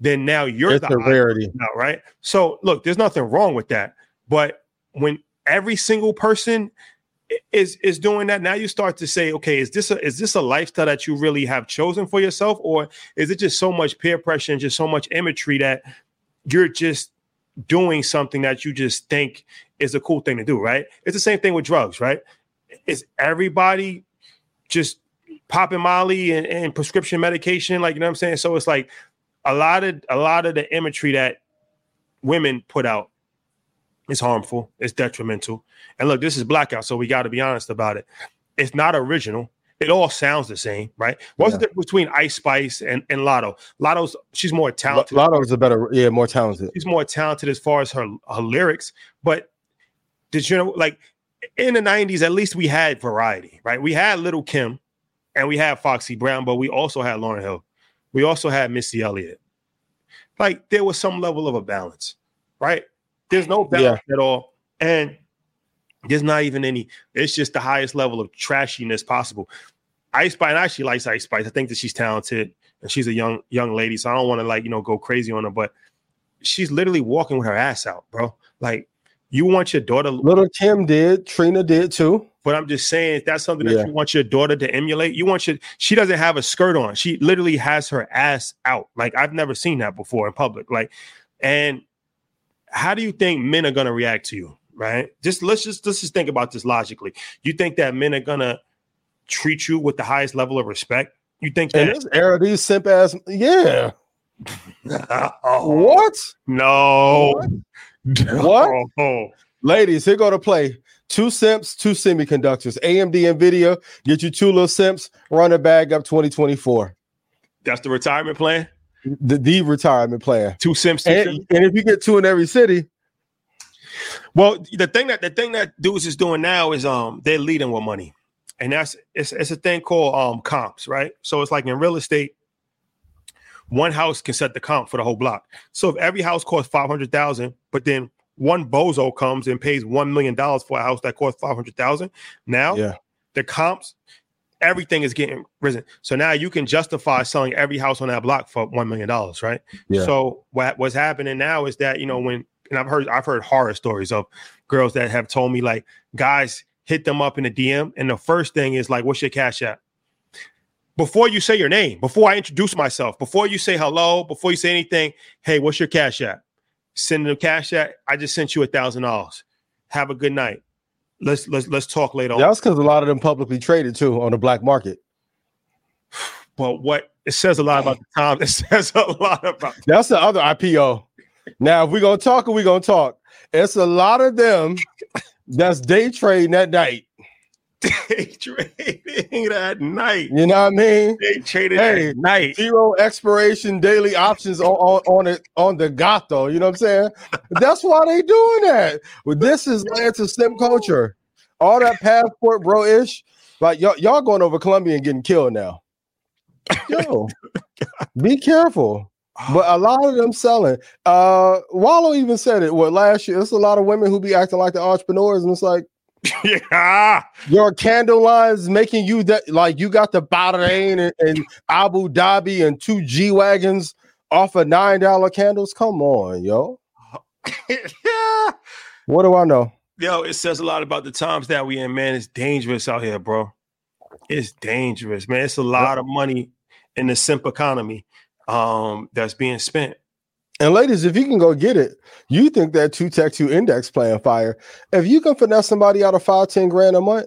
then now you're it's the rarity now, right? So look, there's nothing wrong with that. But when every single person is is doing that, now you start to say, okay, is this a is this a lifestyle that you really have chosen for yourself, or is it just so much peer pressure and just so much imagery that you're just doing something that you just think is a cool thing to do, right? It's the same thing with drugs, right? Is everybody just popping Molly and, and prescription medication? Like, you know what I'm saying? So it's like a lot of a lot of the imagery that women put out is harmful, it's detrimental. And look, this is blackout, so we got to be honest about it. It's not original. It all sounds the same, right? What's yeah. the difference between Ice Spice and, and Latto? Latto's she's more talented. Latto's a better, yeah, more talented. She's more talented as far as her her lyrics, but did you know like in the 90s at least we had variety right? We had little kim and we had foxy brown but we also had lauryn hill. We also had missy elliott. Like there was some level of a balance right? There's no balance yeah. at all. And there's not even any it's just the highest level of trashiness possible. Ice spice and I actually likes ice spice. I think that she's talented and she's a young young lady so i don't want to like you know go crazy on her but she's literally walking with her ass out bro. Like you want your daughter. Little Kim did. Trina did too. But I'm just saying, if that's something yeah. that you want your daughter to emulate, you want your. She doesn't have a skirt on. She literally has her ass out. Like I've never seen that before in public. Like, and how do you think men are gonna react to you? Right? Just let's just let's just think about this logically. You think that men are gonna treat you with the highest level of respect? You think that in this era, these simp ass, yeah. oh, what? No. What? What? Oh. Ladies, here go to play. Two simps, two semiconductors. AMD NVIDIA, get you two little simps, run a bag up 2024. That's the retirement plan? The, the retirement plan. Two simps, two and, and if you get two in every city. Well, the thing that the thing that dudes is doing now is um they're leading with money. And that's it's it's a thing called um comps, right? So it's like in real estate, one house can set the comp for the whole block. So if every house costs five hundred thousand, but then one bozo comes and pays one million dollars for a house that costs five hundred thousand, now yeah. the comps, everything is getting risen. So now you can justify selling every house on that block for one million dollars, right? Yeah. So what what's happening now is that you know when and I've heard I've heard horror stories of girls that have told me like guys hit them up in the DM and the first thing is like, "What's your cash app?" Before you say your name, before I introduce myself, before you say hello, before you say anything, hey, what's your cash app? Send the cash app. I just sent you a thousand dollars. Have a good night. Let's let's let's talk later. That's because a lot of them publicly traded too on the black market. But what it says a lot about the time. It says a lot about that's the other IPO. Now, if we're gonna talk, we're gonna talk. It's a lot of them that's day trading that night. Day trading at night. You know what I mean? Day traded hey, at night. Zero expiration daily options on, on, on it on the gato. You know what I'm saying? That's why they doing that. Well, this is Lance Slim culture. All that passport bro ish. Like y'all, y'all going over Colombia and getting killed now. Yo, be careful. But a lot of them selling. Uh Wallo even said it. What last year? It's a lot of women who be acting like the entrepreneurs, and it's like, yeah, your candle lines making you that like you got the Bahrain and, and Abu Dhabi and two G wagons off of nine dollar candles. Come on, yo. yeah. What do I know? Yo, it says a lot about the times that we in, man. It's dangerous out here, bro. It's dangerous, man. It's a lot of money in the simp economy um, that's being spent. And ladies, if you can go get it, you think that two tech two index playing fire. If you can finesse somebody out of five, 10 grand a month,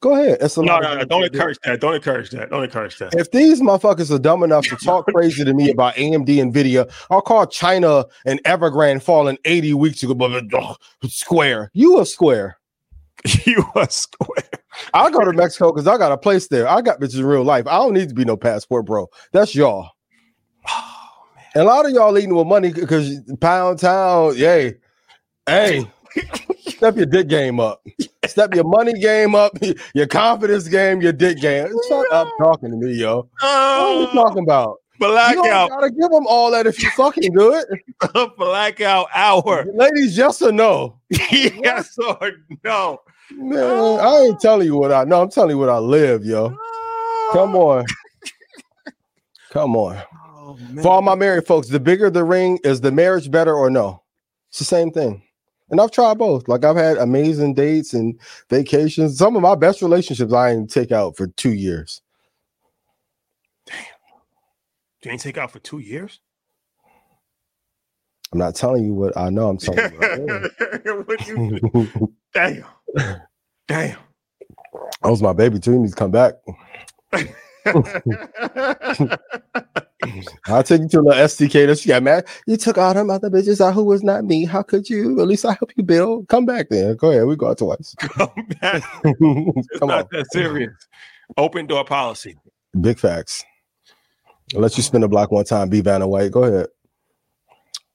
go ahead. It's a no, no, no. Don't encourage that. Don't encourage that. Don't encourage that. If these motherfuckers are dumb enough to talk crazy to me about AMD and Nvidia, I'll call China and Evergrande falling 80 weeks ago, but uh, square. You a square. You a square. I'll go to Mexico because I got a place there. I got bitches in real life. I don't need to be no passport, bro. That's y'all. Oh, and a lot of y'all eating with money because pound town, yay. Hey, step your dick game up. Step your money game up, your confidence game, your dick game. Shut up talking to me, yo. Oh, what are you talking oh. about? Blackout. You gotta give them all that if you fucking do it. Blackout hour. Ladies, yes or no? yes or no. Man, oh. I ain't telling you what I know. I'm telling you what I live, yo. Come on. Come on. Oh, For all my married folks, the bigger the ring, is the marriage better or no? It's the same thing. And I've tried both. Like I've had amazing dates and vacations. Some of my best relationships I didn't take out for two years. Damn. You ain't take out for two years? I'm not telling you what I know. I'm telling you. you Damn. Damn. That was my baby too. He needs to come back. I'll take you to the STK. That's yeah, man. You took all them other bitches out who was not me. How could you? At least I help you build. Come back then. Go ahead. We go out twice. Come back. it's Come not on. that serious. Open door policy. Big facts. I'll let you spin the block one time. Be Vanna White. Go ahead.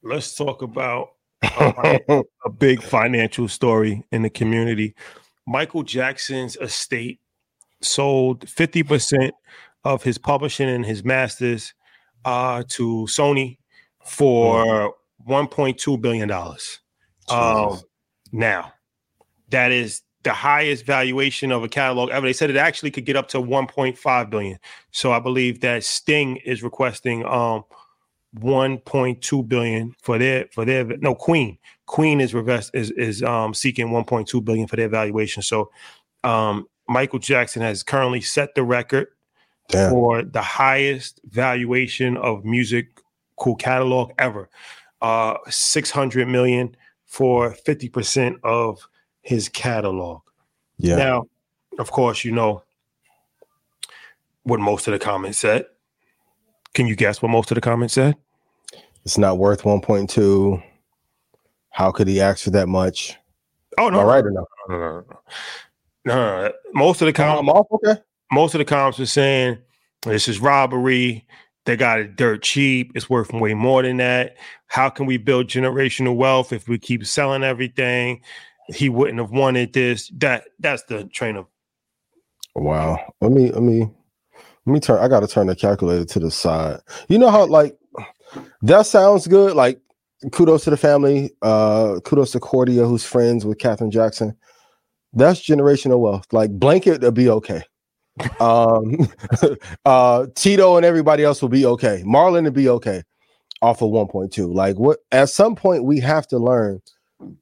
Let's talk about um, a, a big financial story in the community. Michael Jackson's estate sold 50% of his publishing and his masters uh, to Sony for $1.2 billion. Um, now, that is the highest valuation of a catalog ever. They said it actually could get up to 1.5 billion. So I believe that Sting is requesting um 1.2 billion for their for their no Queen. Queen is revest is is um seeking 1.2 billion for their valuation. So um Michael Jackson has currently set the record Damn. for the highest valuation of music cool catalog ever. Uh 600 million for 50% of his catalog. Yeah. Now, of course, you know what most of the comments said. Can you guess what most of the comments said? It's not worth 1.2. How could he ask for that much? Oh no, All right or no? No, no, no, no. no. Most of the comments, okay. Most of the comments were saying this is robbery. They got it dirt cheap. It's worth way more than that. How can we build generational wealth if we keep selling everything? He wouldn't have wanted this. That that's the train of. Wow. Let me let me let me turn. I got to turn the calculator to the side. You know how like that sounds good. Like kudos to the family. Uh kudos to Cordia, who's friends with Katherine Jackson. That's generational wealth. Like blanket will be okay. Um uh Tito and everybody else will be okay. Marlon will be okay off of 1.2. Like what at some point we have to learn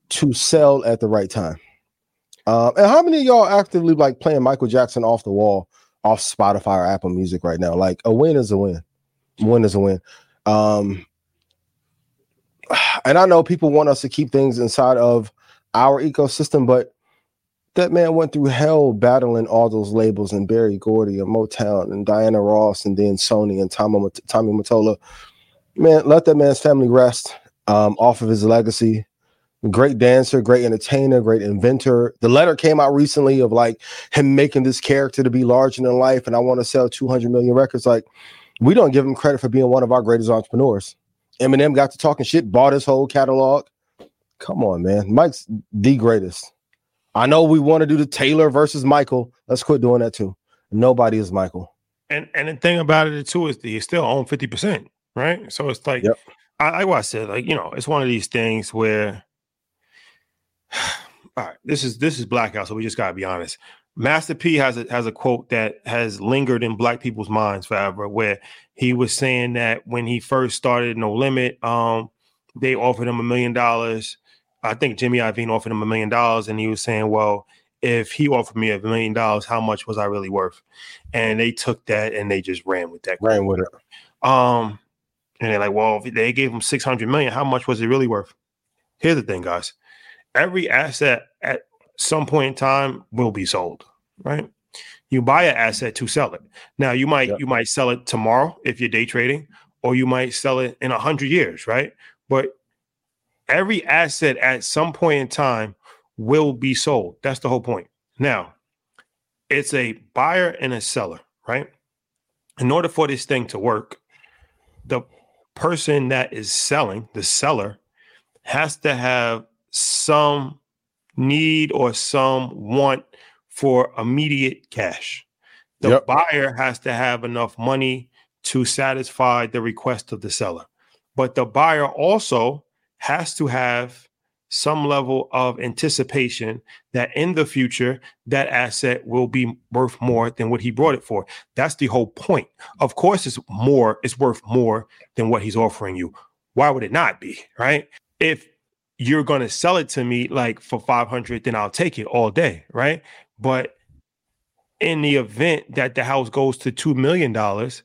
to sell at the right time. Um, and how many of y'all actively like playing Michael Jackson off the wall off Spotify or Apple Music right now. Like a win is a win. win is a win. Um, and I know people want us to keep things inside of our ecosystem, but that man went through hell battling all those labels and Berry Gordy and Motown and Diana Ross and then Sony and Tommy, Tommy Mottola. Man, let that man's family rest um, off of his legacy. Great dancer, great entertainer, great inventor. The letter came out recently of like him making this character to be larger than life, and I want to sell 200 million records. Like, we don't give him credit for being one of our greatest entrepreneurs. Eminem got to talking shit, bought his whole catalog. Come on, man. Mike's the greatest. I know we want to do the Taylor versus Michael. Let's quit doing that too. Nobody is Michael. And and the thing about it too is that you still own 50%, right? So it's like yep. I like what I said, like, you know, it's one of these things where all right, this is this is blackout, so we just gotta be honest. Master P has a has a quote that has lingered in black people's minds forever, where he was saying that when he first started No Limit, um, they offered him a million dollars. I think Jimmy Iovine offered him a million dollars, and he was saying, "Well, if he offered me a million dollars, how much was I really worth?" And they took that and they just ran with that. Ran with it. Um, and they're like, "Well, if they gave him six hundred million, how much was it really worth?" Here's the thing, guys every asset at some point in time will be sold, right? You buy an asset to sell it. Now you might yep. you might sell it tomorrow if you're day trading, or you might sell it in a hundred years, right? But every asset at some point in time will be sold. That's the whole point. Now, it's a buyer and a seller, right? In order for this thing to work, the person that is selling, the seller, has to have some need or some want for immediate cash. The yep. buyer has to have enough money to satisfy the request of the seller. But the buyer also has to have some level of anticipation that in the future that asset will be worth more than what he brought it for. That's the whole point. Of course it's more it's worth more than what he's offering you. Why would it not be, right? If you're going to sell it to me like for 500 then I'll take it all day, right? But in the event that the house goes to 2 million dollars,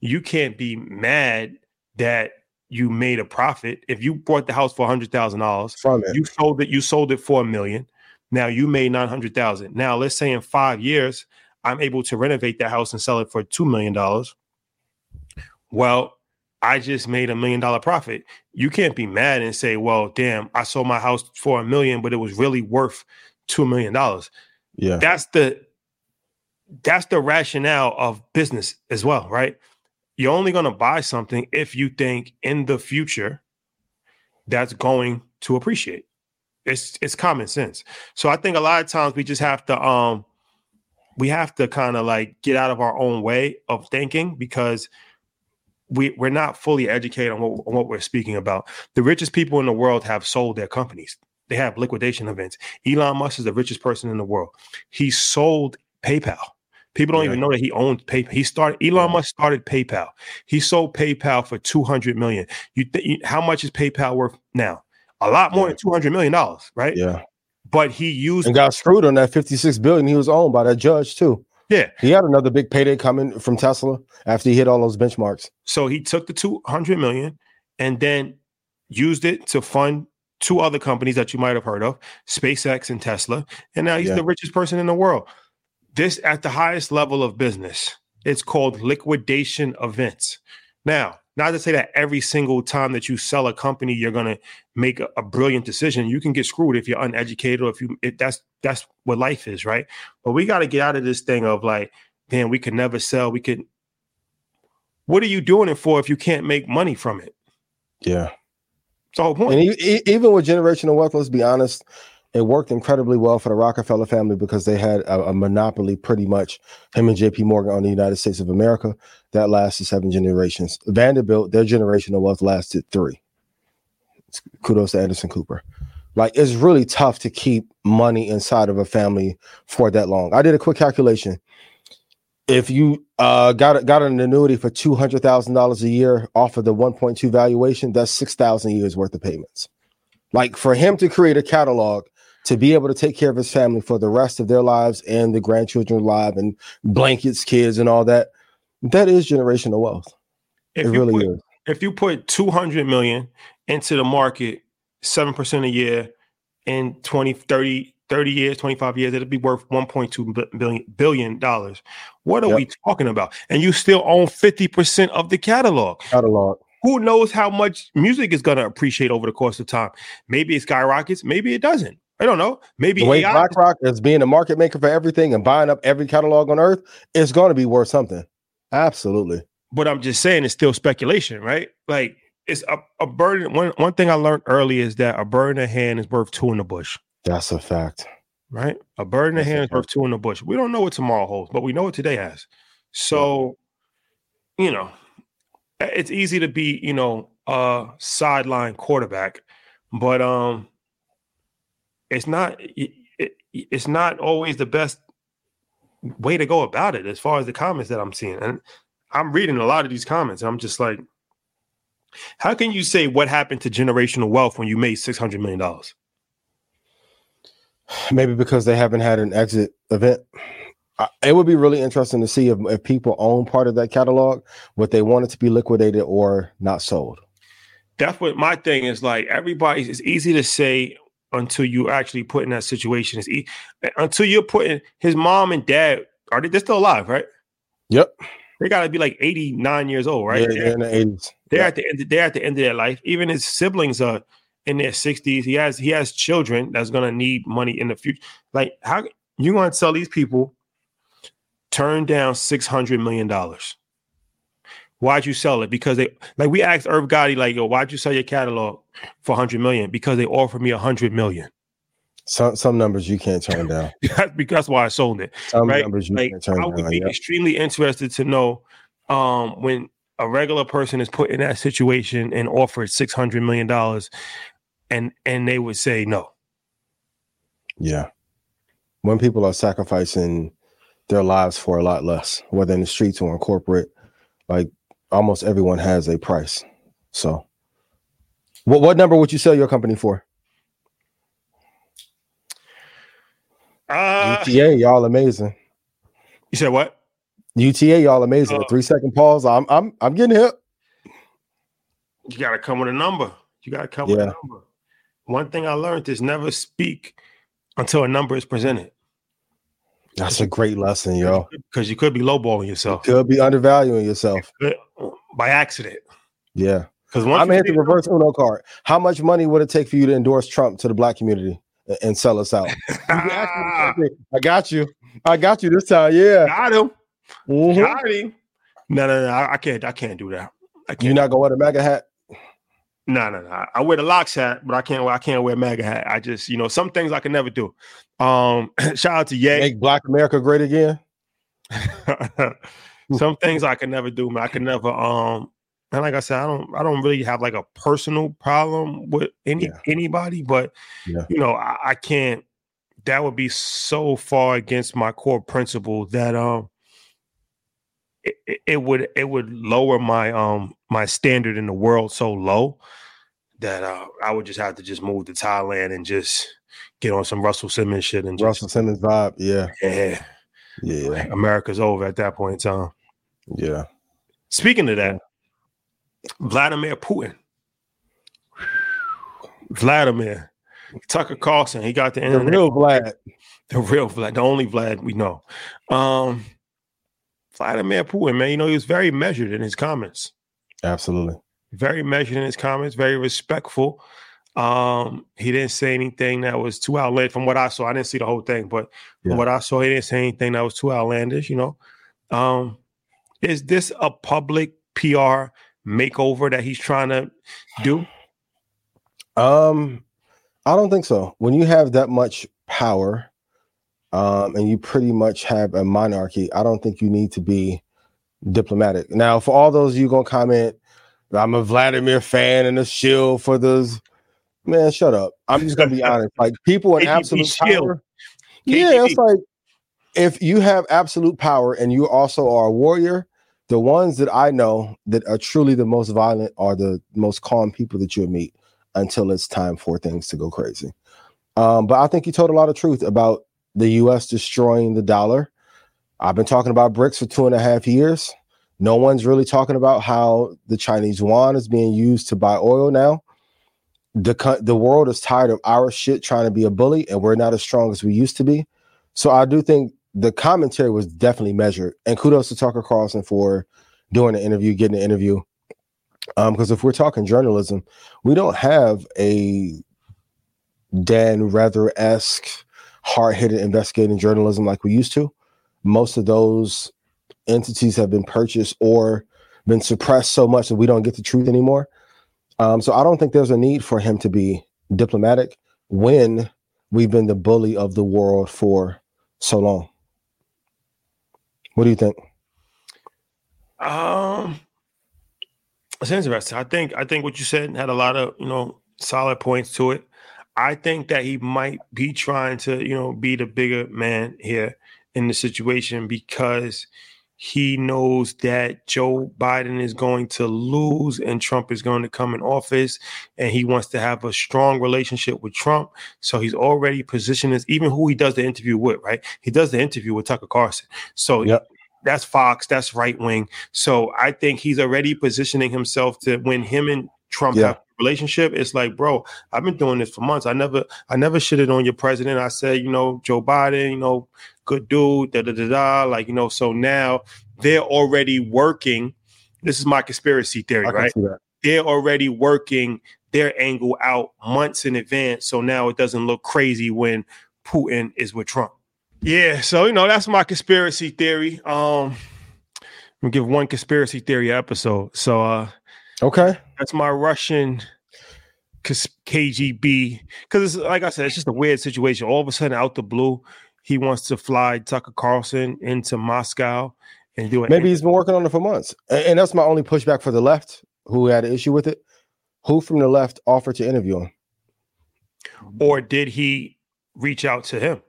you can't be mad that you made a profit. If you bought the house for $100,000 from it, you sold it you sold it for a million. Now you made 900,000. Now let's say in 5 years I'm able to renovate that house and sell it for 2 million dollars. Well, I just made a million dollar profit. You can't be mad and say, well, damn, I sold my house for a million, but it was really worth two million dollars. Yeah. That's the that's the rationale of business as well, right? You're only gonna buy something if you think in the future that's going to appreciate. It's it's common sense. So I think a lot of times we just have to um we have to kind of like get out of our own way of thinking because we we're not fully educated on what, on what we're speaking about. The richest people in the world have sold their companies. They have liquidation events. Elon Musk is the richest person in the world. He sold PayPal. People don't yeah. even know that he owned PayPal. He started Elon Musk started PayPal. He sold PayPal for 200 million. You, th- how much is PayPal worth now? A lot more yeah. than 200 million dollars, right? Yeah. But he used and got screwed on that 56 billion he was owned by that judge too. Yeah. He had another big payday coming from Tesla after he hit all those benchmarks. So he took the 200 million and then used it to fund two other companies that you might have heard of, SpaceX and Tesla. And now he's yeah. the richest person in the world. This at the highest level of business. It's called liquidation events. Now, not to say that every single time that you sell a company, you're gonna make a, a brilliant decision. You can get screwed if you're uneducated or if you if that's that's what life is, right? But we got to get out of this thing of like, man, we could never sell. We could. What are you doing it for if you can't make money from it? Yeah. It's the whole point. And even with generational wealth, let's be honest, it worked incredibly well for the Rockefeller family because they had a, a, monopoly pretty much him and JP Morgan on the United States of America that lasted seven generations. Vanderbilt, their generational wealth lasted three. Kudos to Anderson Cooper. Like it's really tough to keep money inside of a family for that long. I did a quick calculation. If you uh, got got an annuity for two hundred thousand dollars a year off of the one point two valuation, that's six thousand years worth of payments. Like for him to create a catalog to be able to take care of his family for the rest of their lives and the grandchildren's lives and blankets, kids, and all that, that is generational wealth. If it really put, is. If you put 200 million into the market, 7% a year in 20, 30, 30 years, 25 years, it'll be worth 1.2 billion billion dollars. What are yep. we talking about? And you still own 50% of the catalog. Catalog. who knows how much music is going to appreciate over the course of time? Maybe it skyrockets, maybe it doesn't. I don't know. Maybe the way AI BlackRock is being a market maker for everything and buying up every catalog on earth, it's going to be worth something. Absolutely. But I'm just saying it's still speculation, right? Like it's a, a bird. One one thing I learned early is that a bird in the hand is worth two in the bush. That's a fact. Right? A bird in the hand is worth two in the bush. We don't know what tomorrow holds, but we know what today has. So, you know, it's easy to be, you know, a sideline quarterback, but um it's not it, it, it's not always the best way to go about it as far as the comments that I'm seeing. And I'm reading a lot of these comments and I'm just like how can you say what happened to generational wealth when you made 600 million dollars? Maybe because they haven't had an exit event. It would be really interesting to see if, if people own part of that catalog, what they want it to be liquidated or not sold. That's what my thing is like. Everybody, it's easy to say until you actually put in that situation. It's e- until you're putting his mom and dad are they they're still alive, right? Yep. They gotta be like 89 years old, right? Yeah, they're, in the 80s. They're at the end, they're at the end of their life. Even his siblings are in their 60s. He has he has children that's gonna need money in the future. Like, how you gonna tell these people turn down six hundred million dollars? Why'd you sell it? Because they like we asked Irv Gotti, like, yo, why'd you sell your catalog for 100 million? Because they offered me a hundred million. Some some numbers you can't turn down. because that's why I sold it. Some right? numbers you like, can't turn down. I would down. be extremely interested to know um, when a regular person is put in that situation and offered six hundred million dollars, and and they would say no. Yeah. When people are sacrificing their lives for a lot less, whether in the streets or in corporate, like almost everyone has a price. So what what number would you sell your company for? Uh, UTA, y'all amazing. you said what? UTA, y'all amazing. Uh, A three second pause. I'm I'm I'm getting hip. You got to come with a number. You got to come with a number. One thing I learned is never speak until a number is presented, That's a great lesson, yo. because you could be lowballing yourself You could be undervaluing yourself. by accident. Yeah. Because I'm hit the reverse Uno card. How much money would it take for you to endorse Trump to the black community and, and sell us out? You can ask me- I got you. I got you this time. Yeah. got him. Mhm. Got him. No, no, no. I, I can't. I can't do that. I You're can't. not gonna wear the MAGA hat. No, no, no. I wear the locks hat, but I can't. I can't wear MAGA hat. I just, you know, some things I can never do. Um, shout out to Ye. Make Black America great again. some things I can never do, man. I can never. Um, and like I said, I don't. I don't really have like a personal problem with any Yeah. anybody, but Yeah. you know, I, I can't. That would be so far against my core principle that um, it, it- it would it would lower my um my standard in the world so low that uh, I would just have to just move to Thailand and just get on some Russell Simmons shit and just Russell Simmons vibe. Yeah. yeah, Yeah. America's over at that point in time. Yeah. Speaking of that, Vladimir Putin. Vladimir. Tucker Carlson, he got the The real Vlad. the real Vlad, the only Vlad we know. Um Vladimir Putin, man, you know, he was very measured in his comments. Absolutely. Very measured in his comments, very respectful. Um, he didn't say anything that was too outlandish from what I saw. I didn't see the whole thing, but from what I saw, he didn't say anything that was too outlandish, you know. Um, is this a public PR makeover that he's trying to do? Um, I don't think so. When you have that much power, um, and you pretty much have a monarchy, I don't think you need to be diplomatic. Now, for all those of you gonna comment, I'm a Vladimir fan and a shield for those. Man, shut up. I'm just gonna be honest. Like people in KGB absolute shield. power. Yeah, it's like if you have absolute power and you also are a warrior, the ones that I know that are truly the most violent are the most calm people that you'll meet until it's time for things to go crazy. Um, but I think you told a lot of truth about the US destroying the dollar. I've been talking about BRICS for two and a half years. No one's really talking about how the Chinese yuan is being used to buy oil now. The, the world is tired of our shit trying to be a bully, and we're not as strong as we used to be. So I do think the commentary was definitely measured. And kudos to Tucker Carlson for doing the interview, getting the interview. Because um, if we're talking journalism, we don't have a Dan Rather esque, hard hitting investigating journalism like we used to. Most of those entities have been purchased or been suppressed so much that we don't get the truth anymore. Um, so I don't think there's a need for him to be diplomatic when we've been the bully of the world for so long. What do you think? Um, it's interesting. I think I think what you said had a lot of you know solid points to it. I think that he might be trying to you know be the bigger man here in the situation because he knows that Joe Biden is going to lose and Trump is going to come in office and he wants to have a strong relationship with Trump. So he's already positioned as even who he does the interview with, right? He does the interview with Tucker Carlson. So yep. that's Fox, that's right wing. So I think he's already positioning himself to when him and Trump yeah. have relationship it's like bro i've been doing this for months i never i never shitted on your president i said you know joe biden you know good dude, da da da da. Like, you know, so now they're already working. This is my conspiracy theory, right? They're already working their angle out months in advance. So now it doesn't look crazy when Putin is with Trump. Yeah, so you know, that's my conspiracy theory. Um I'm give one conspiracy theory episode. So uh okay. That's my Russian KGB because it's like I said, it's just a weird situation. All of a sudden, out the blue, he wants to fly Tucker Carlson into Moscow and do it. Maybe he's been working on it for months. And that's my only pushback for the left who had an issue with it. Who from the left offered to interview him? Or did he reach out to him?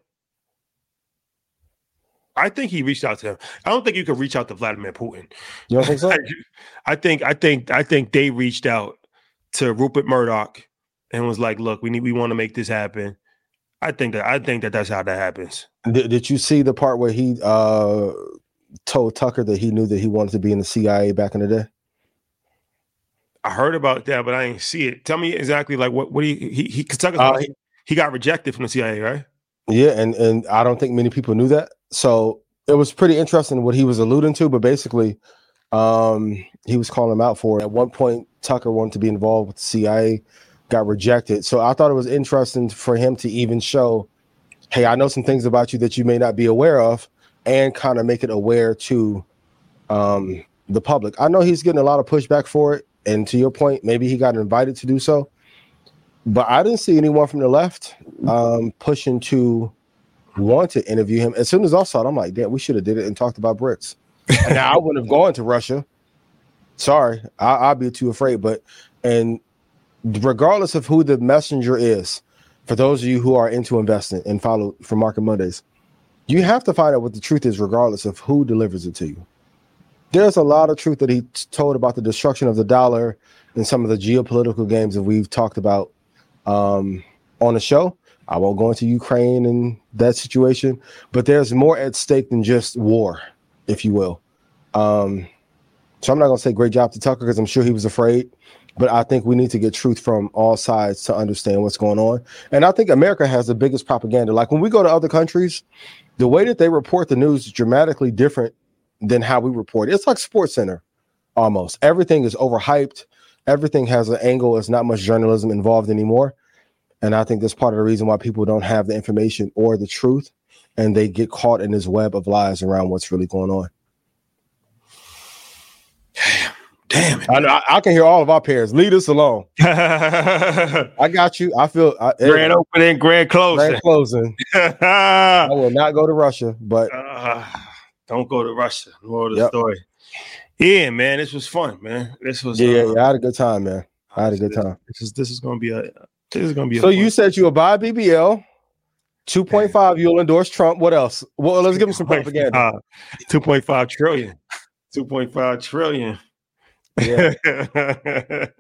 I think he reached out to him. I don't think you could reach out to Vladimir Putin. You don't think so? I think I think I think they reached out to Rupert Murdoch and was like, "Look, we need we want to make this happen." I think that I think that that's how that happens. Did, did you see the part where he uh, told Tucker that he knew that he wanted to be in the CIA back in the day? I heard about that, but I didn't see it. Tell me exactly like what what he he he, Tucker, uh, he, he got rejected from the CIA, right? Yeah, and and I don't think many people knew that. So it was pretty interesting what he was alluding to, but basically, um, he was calling him out for it. At one point, Tucker wanted to be involved with the CIA got rejected. So I thought it was interesting for him to even show, hey, I know some things about you that you may not be aware of, and kind of make it aware to um, the public. I know he's getting a lot of pushback for it, and to your point, maybe he got invited to do so, but I didn't see anyone from the left um, pushing to want to interview him. As soon as I saw it, I'm like, damn, we should have did it and talked about BRICS. now I wouldn't have gone to Russia. Sorry, I, I'd be too afraid. But and regardless of who the messenger is, for those of you who are into investing and follow for Market Mondays, you have to find out what the truth is, regardless of who delivers it to you. There's a lot of truth that he told about the destruction of the dollar and some of the geopolitical games that we've talked about um, on the show. I won't go into Ukraine and that situation, but there's more at stake than just war, if you will. Um, so I'm not going to say great job to Tucker because I'm sure he was afraid but I think we need to get truth from all sides to understand what's going on. And I think America has the biggest propaganda. Like when we go to other countries, the way that they report the news is dramatically different than how we report. It's like Sports Center almost. Everything is overhyped. Everything has an angle. There's not much journalism involved anymore. And I think that's part of the reason why people don't have the information or the truth and they get caught in this web of lies around what's really going on. Damn it! I, know, I, I, can hear all of our parents. Leave us alone. I got you. I feel I, grand opening, grand closing, grand closing. I will not go to Russia, but uh, don't go to Russia. More of the yep. story. Yeah, man, this was fun, man. This was yeah, uh, yeah, I had a good time, man. I had a good time. This is this is gonna be a this is gonna be. So you said you will buy BBL. 2.5, you'll endorse Trump. What else? Well, let's give him some propaganda. Uh, 2.5 trillion. 2.5 trillion.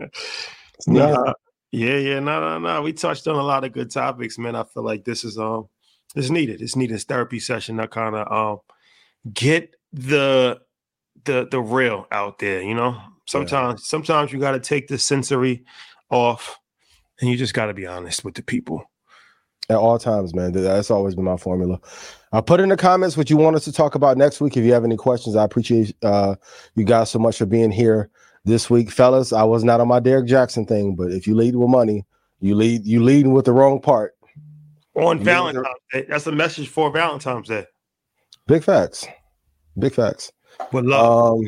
Yeah. nah, yeah, yeah, no, no, no. We touched on a lot of good topics, man. I feel like this is um it's needed. It's needed therapy session to kind of um get the the the real out there, you know. Sometimes yeah. sometimes you gotta take the sensory off and you just gotta be honest with the people. At all times, man. That's always been my formula. I'll put in the comments what you want us to talk about next week. If you have any questions, I appreciate uh, you guys so much for being here this week, fellas. I was not on my Derek Jackson thing, but if you lead with money, you lead you leading with the wrong part. On Valentine's Day. That's a message for Valentine's Day. Big facts. Big facts. With love. Um,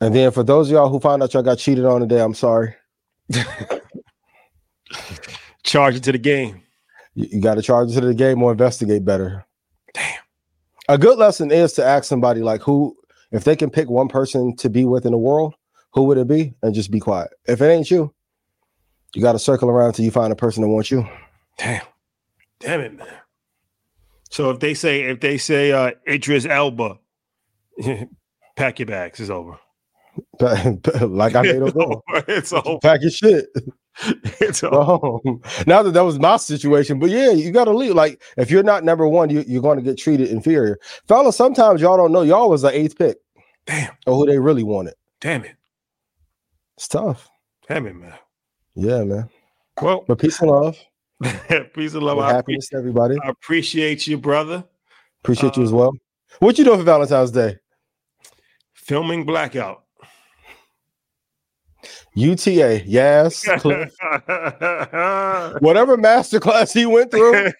and then for those of y'all who found out y'all got cheated on today, I'm sorry. charge it to the game. You, you got to charge it to the game or investigate better. Damn. A good lesson is to ask somebody like who, if they can pick one person to be with in the world, who would it be? And just be quiet. If it ain't you, you got to circle around till you find a person that wants you. Damn. Damn it, man. So if they say if they say uh Idris Elba, pack your bags, it's over. like I made go. It's over. Pack your shit. It's over. Um, now that that was my situation, but yeah, you got to leave. Like if you're not number one, you, you're going to get treated inferior. Fellas, sometimes y'all don't know y'all was the eighth pick. Damn. Or who they really wanted. Damn it. It's tough. Damn it, man. Yeah, man. Well, but peace and love. peace and love. And I happiness, to everybody. I appreciate you, brother. Appreciate you as Uh, well. What you doing for Valentine's Day? Filming Blackout. UTA, yes. Whatever masterclass he went through,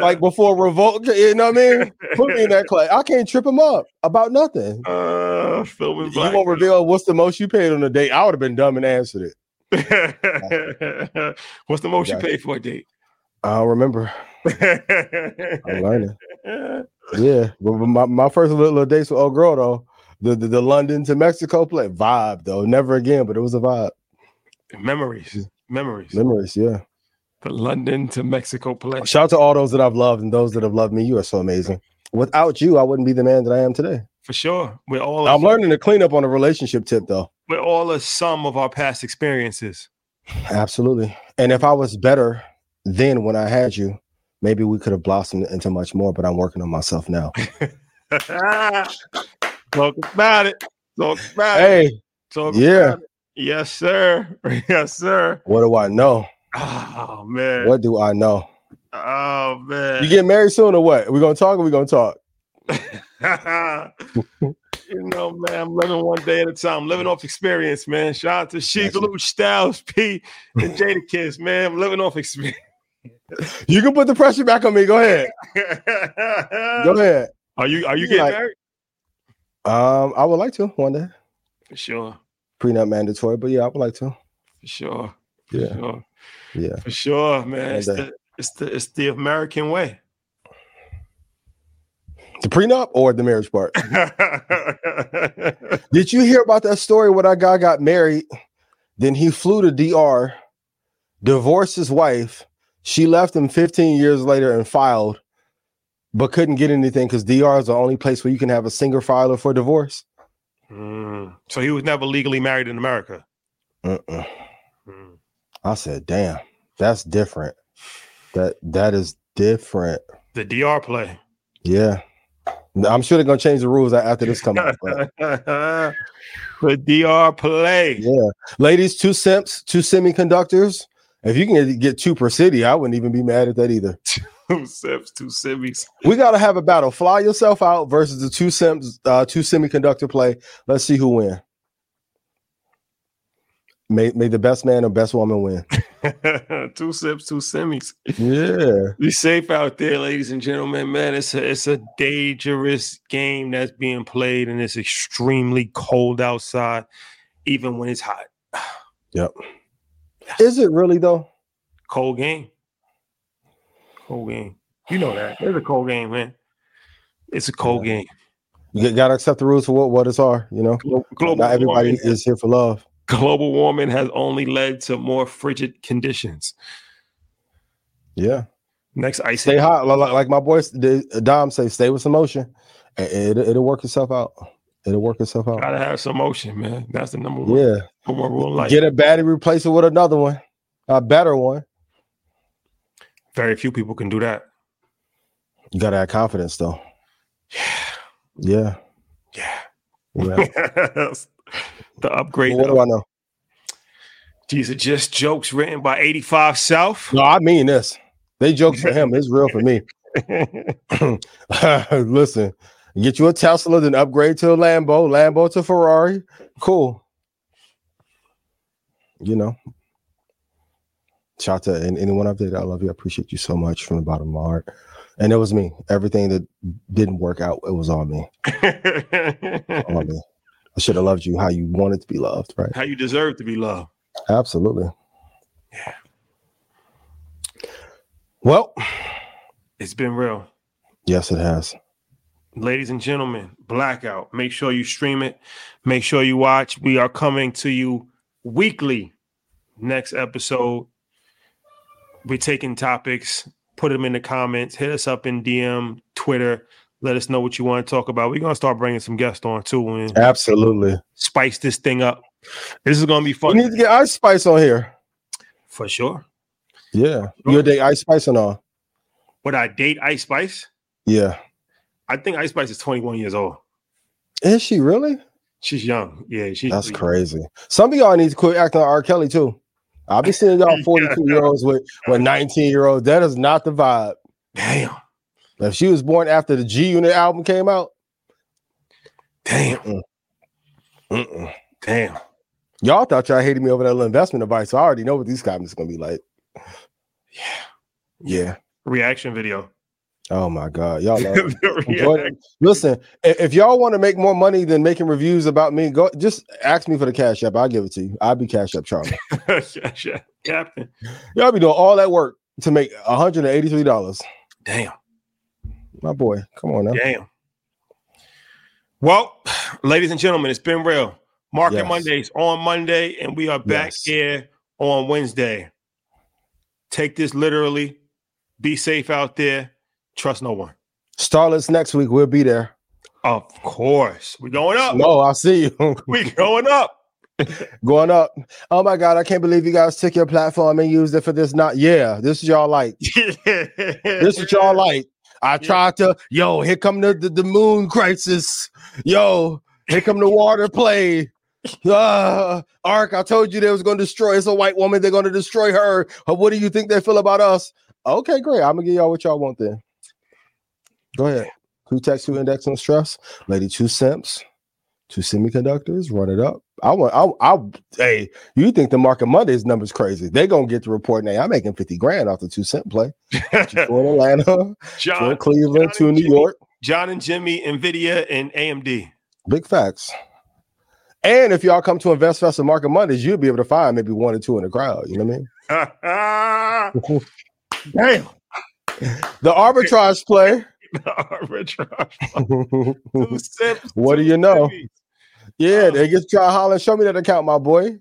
like before revolt, you know what I mean? Put me in that class. I can't trip him up about nothing. Uh, You Blackout. won't reveal what's the most you paid on a date. I would have been dumb and answered it. What's the most you paid for a date? I don't remember. I'm learning. Yeah, but my, my first little, little dates with old girl though, the, the the London to Mexico play vibe though. Never again, but it was a vibe. Memories. Memories. Memories, yeah. The London to Mexico play. Shout out to all those that I've loved and those that have loved me. You are so amazing. Without you, I wouldn't be the man that I am today. For sure. We're all I'm learning to clean up on a relationship tip though. we're all a sum of our past experiences. Absolutely. And if I was better then when I had you, maybe we could have blossomed into much more, but I'm working on myself now. Talk about it. Talk about it. hey, Talk yeah. about it. Yes, sir. Yes, sir. what do I know? Oh man. What do I know? Oh man. You get married soon or what? we gonna talk or we gonna talk? you know, man, I'm living one day at a time, living off experience, man. Shout out to Sheek. Louch Styles, P, and Jadakiss, man. I'm living off experience. You can put the pressure back on me. Go ahead. Go ahead. Are you are you You getting like- married? Um, I would like to one day. For sure. Prenup mandatory, but yeah, I would like to. For sure. For Yeah. sure. Yeah. For sure, man. It's the, it's the it's the American way. The prenup or the marriage part? Did you hear about that story where that guy got married? Then he flew to DR, divorced his wife. She left him 15 years later and filed, but couldn't get anything because DR is the only place where you can have a single filer for divorce. Mm. So he was never legally married in America. Mm. I said, "Damn, that's different. That that is different." The DR play. Yeah, I'm sure they're gonna change the rules after this comes out. but the DR play. yeah, ladies, two simps, two semiconductors. If you can get two per city, I wouldn't even be mad at that either. Two sips, two semis. We gotta have a battle. Fly yourself out versus the two simps, uh, two semiconductor play. Let's see who win. May may the best man or best woman win. two sips, two semis. Yeah, Be safe out there, ladies and gentlemen. Man, it's a it's a dangerous game that's being played, and it's extremely cold outside, even when it's hot. yep. Is it really though? Cold game. Cold game. You know that. It's a cold game, man. It's a cold game. You got to accept the rules for what what it's are. You know, Glo- Global not everybody warming, is here for love. global warming has only led to more frigid conditions. Yeah, Next ice stay hot. Like, like my boy Dom say, stay with some motion. It, it, it'll work itself out. It'll work itself out. Gotta have some motion, man. That's the number one, Yeah, number one rule life. get a battery, replace it with another one, a better one. Very few people can do that. You gotta have confidence though. Yeah, Yeah. yeah. the upgrade. what do I know? These are just jokes written by 85 South. No, I mean this. They jokes for him. It's real for me. Listen, get you a Tesla, then upgrade to a Lambo, Lambo to Ferrari. Cool. you know, shout to anyone up there. I love you. I appreciate you so much from the bottom of my heart. And it was me. Everything that didn't work out, it was all me. all me. I should have loved you how you wanted to be loved, right? How you deserve to be loved. Absolutely. Yeah. Well, it's been real. Yes, it has. Ladies and gentlemen, Blackout. Make sure you stream it. Make sure you watch. We are coming to you weekly. Next episode. We're taking topics, put them in the comments, hit us up in DM, Twitter. Let us know what you want to talk about. We're gonna start bringing some guests on too, and absolutely spice this thing up. This is gonna be fun. We need to get Ice Spice on here for sure. Yeah, sure. you date Ice Spice and all. Would I date Ice Spice? Yeah, I think Ice Spice is 21 years old. Is she really? She's young. Yeah, she's that's crazy. Some of y'all need to quit acting like R. Kelly too. I'll be seeing y'all 42 year olds with, with 19 year olds. That is not the vibe. Damn. If she was born after the G Unit album came out, damn, Mm-mm. Mm-mm. damn. Y'all thought y'all hated me over that little investment advice. So I already know what these comments are gonna be like. Yeah, yeah. Reaction video. Oh my god, y'all Listen, if y'all want to make more money than making reviews about me, go just ask me for the cash app. I'll give it to you. I'll be cash app Charlie. Captain. Y'all be doing all that work to make $183. Damn. My boy, come on now. Damn. Well, ladies and gentlemen, it's been real. Market yes. Mondays on Monday, and we are back yes. here on Wednesday. Take this literally. Be safe out there. Trust no one. Starlets next week. We'll be there. Of course. We're going up. No, I'll see you. we going up. going up. Oh my God, I can't believe you guys took your platform and used it for this. Not yeah, this is y'all like. this is y'all like. I tried to, yo, here come the, the, the moon crisis. Yo, here come the water play. Uh, ARK, I told you they was going to destroy. It's a white woman. They're going to destroy her. What do you think they feel about us? Okay, great. I'm gonna give y'all what y'all want then. Go ahead. Who text who index on stress? Lady two simps, two semiconductors. Run it up. I want. I. I. Hey, you think the market Mondays numbers crazy? They gonna get the report. Now I'm making fifty grand off the two cent play. two in Atlanta, John, two in Cleveland, John two in New Jimmy, York. John and Jimmy, Nvidia, and AMD. Big facts. And if y'all come to Invest Fest and Market Mondays, you'll be able to find maybe one or two in the crowd. You know what I mean? Damn. The arbitrage play. the arbitrage. what do you know? Yeah, um, they get to try holler. Show me that account, my boy.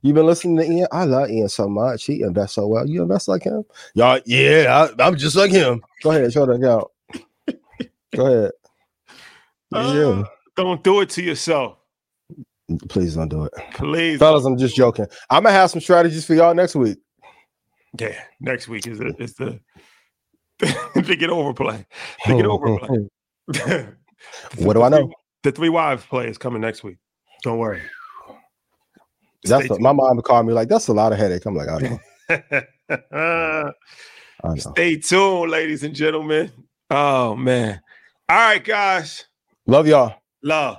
You've been listening to Ian? I love Ian so much. He invests so well. You invest like him? Y'all, yeah, I, am just like him. Go ahead, show that account. Go ahead. Uh, yeah. Don't do it to yourself. Please don't do it. Please. Fellas, I'm just joking. I'm gonna have some strategies for y'all next week. Yeah, next week is the is the big overplay. Big oh, overplay. Oh, what do I know? The three wives play is coming next week. Don't worry. That's a, my mom called me like that's a lot of headache. I'm like, I know. I know. Stay tuned, ladies and gentlemen. Oh man. All right, guys. Love y'all. Love.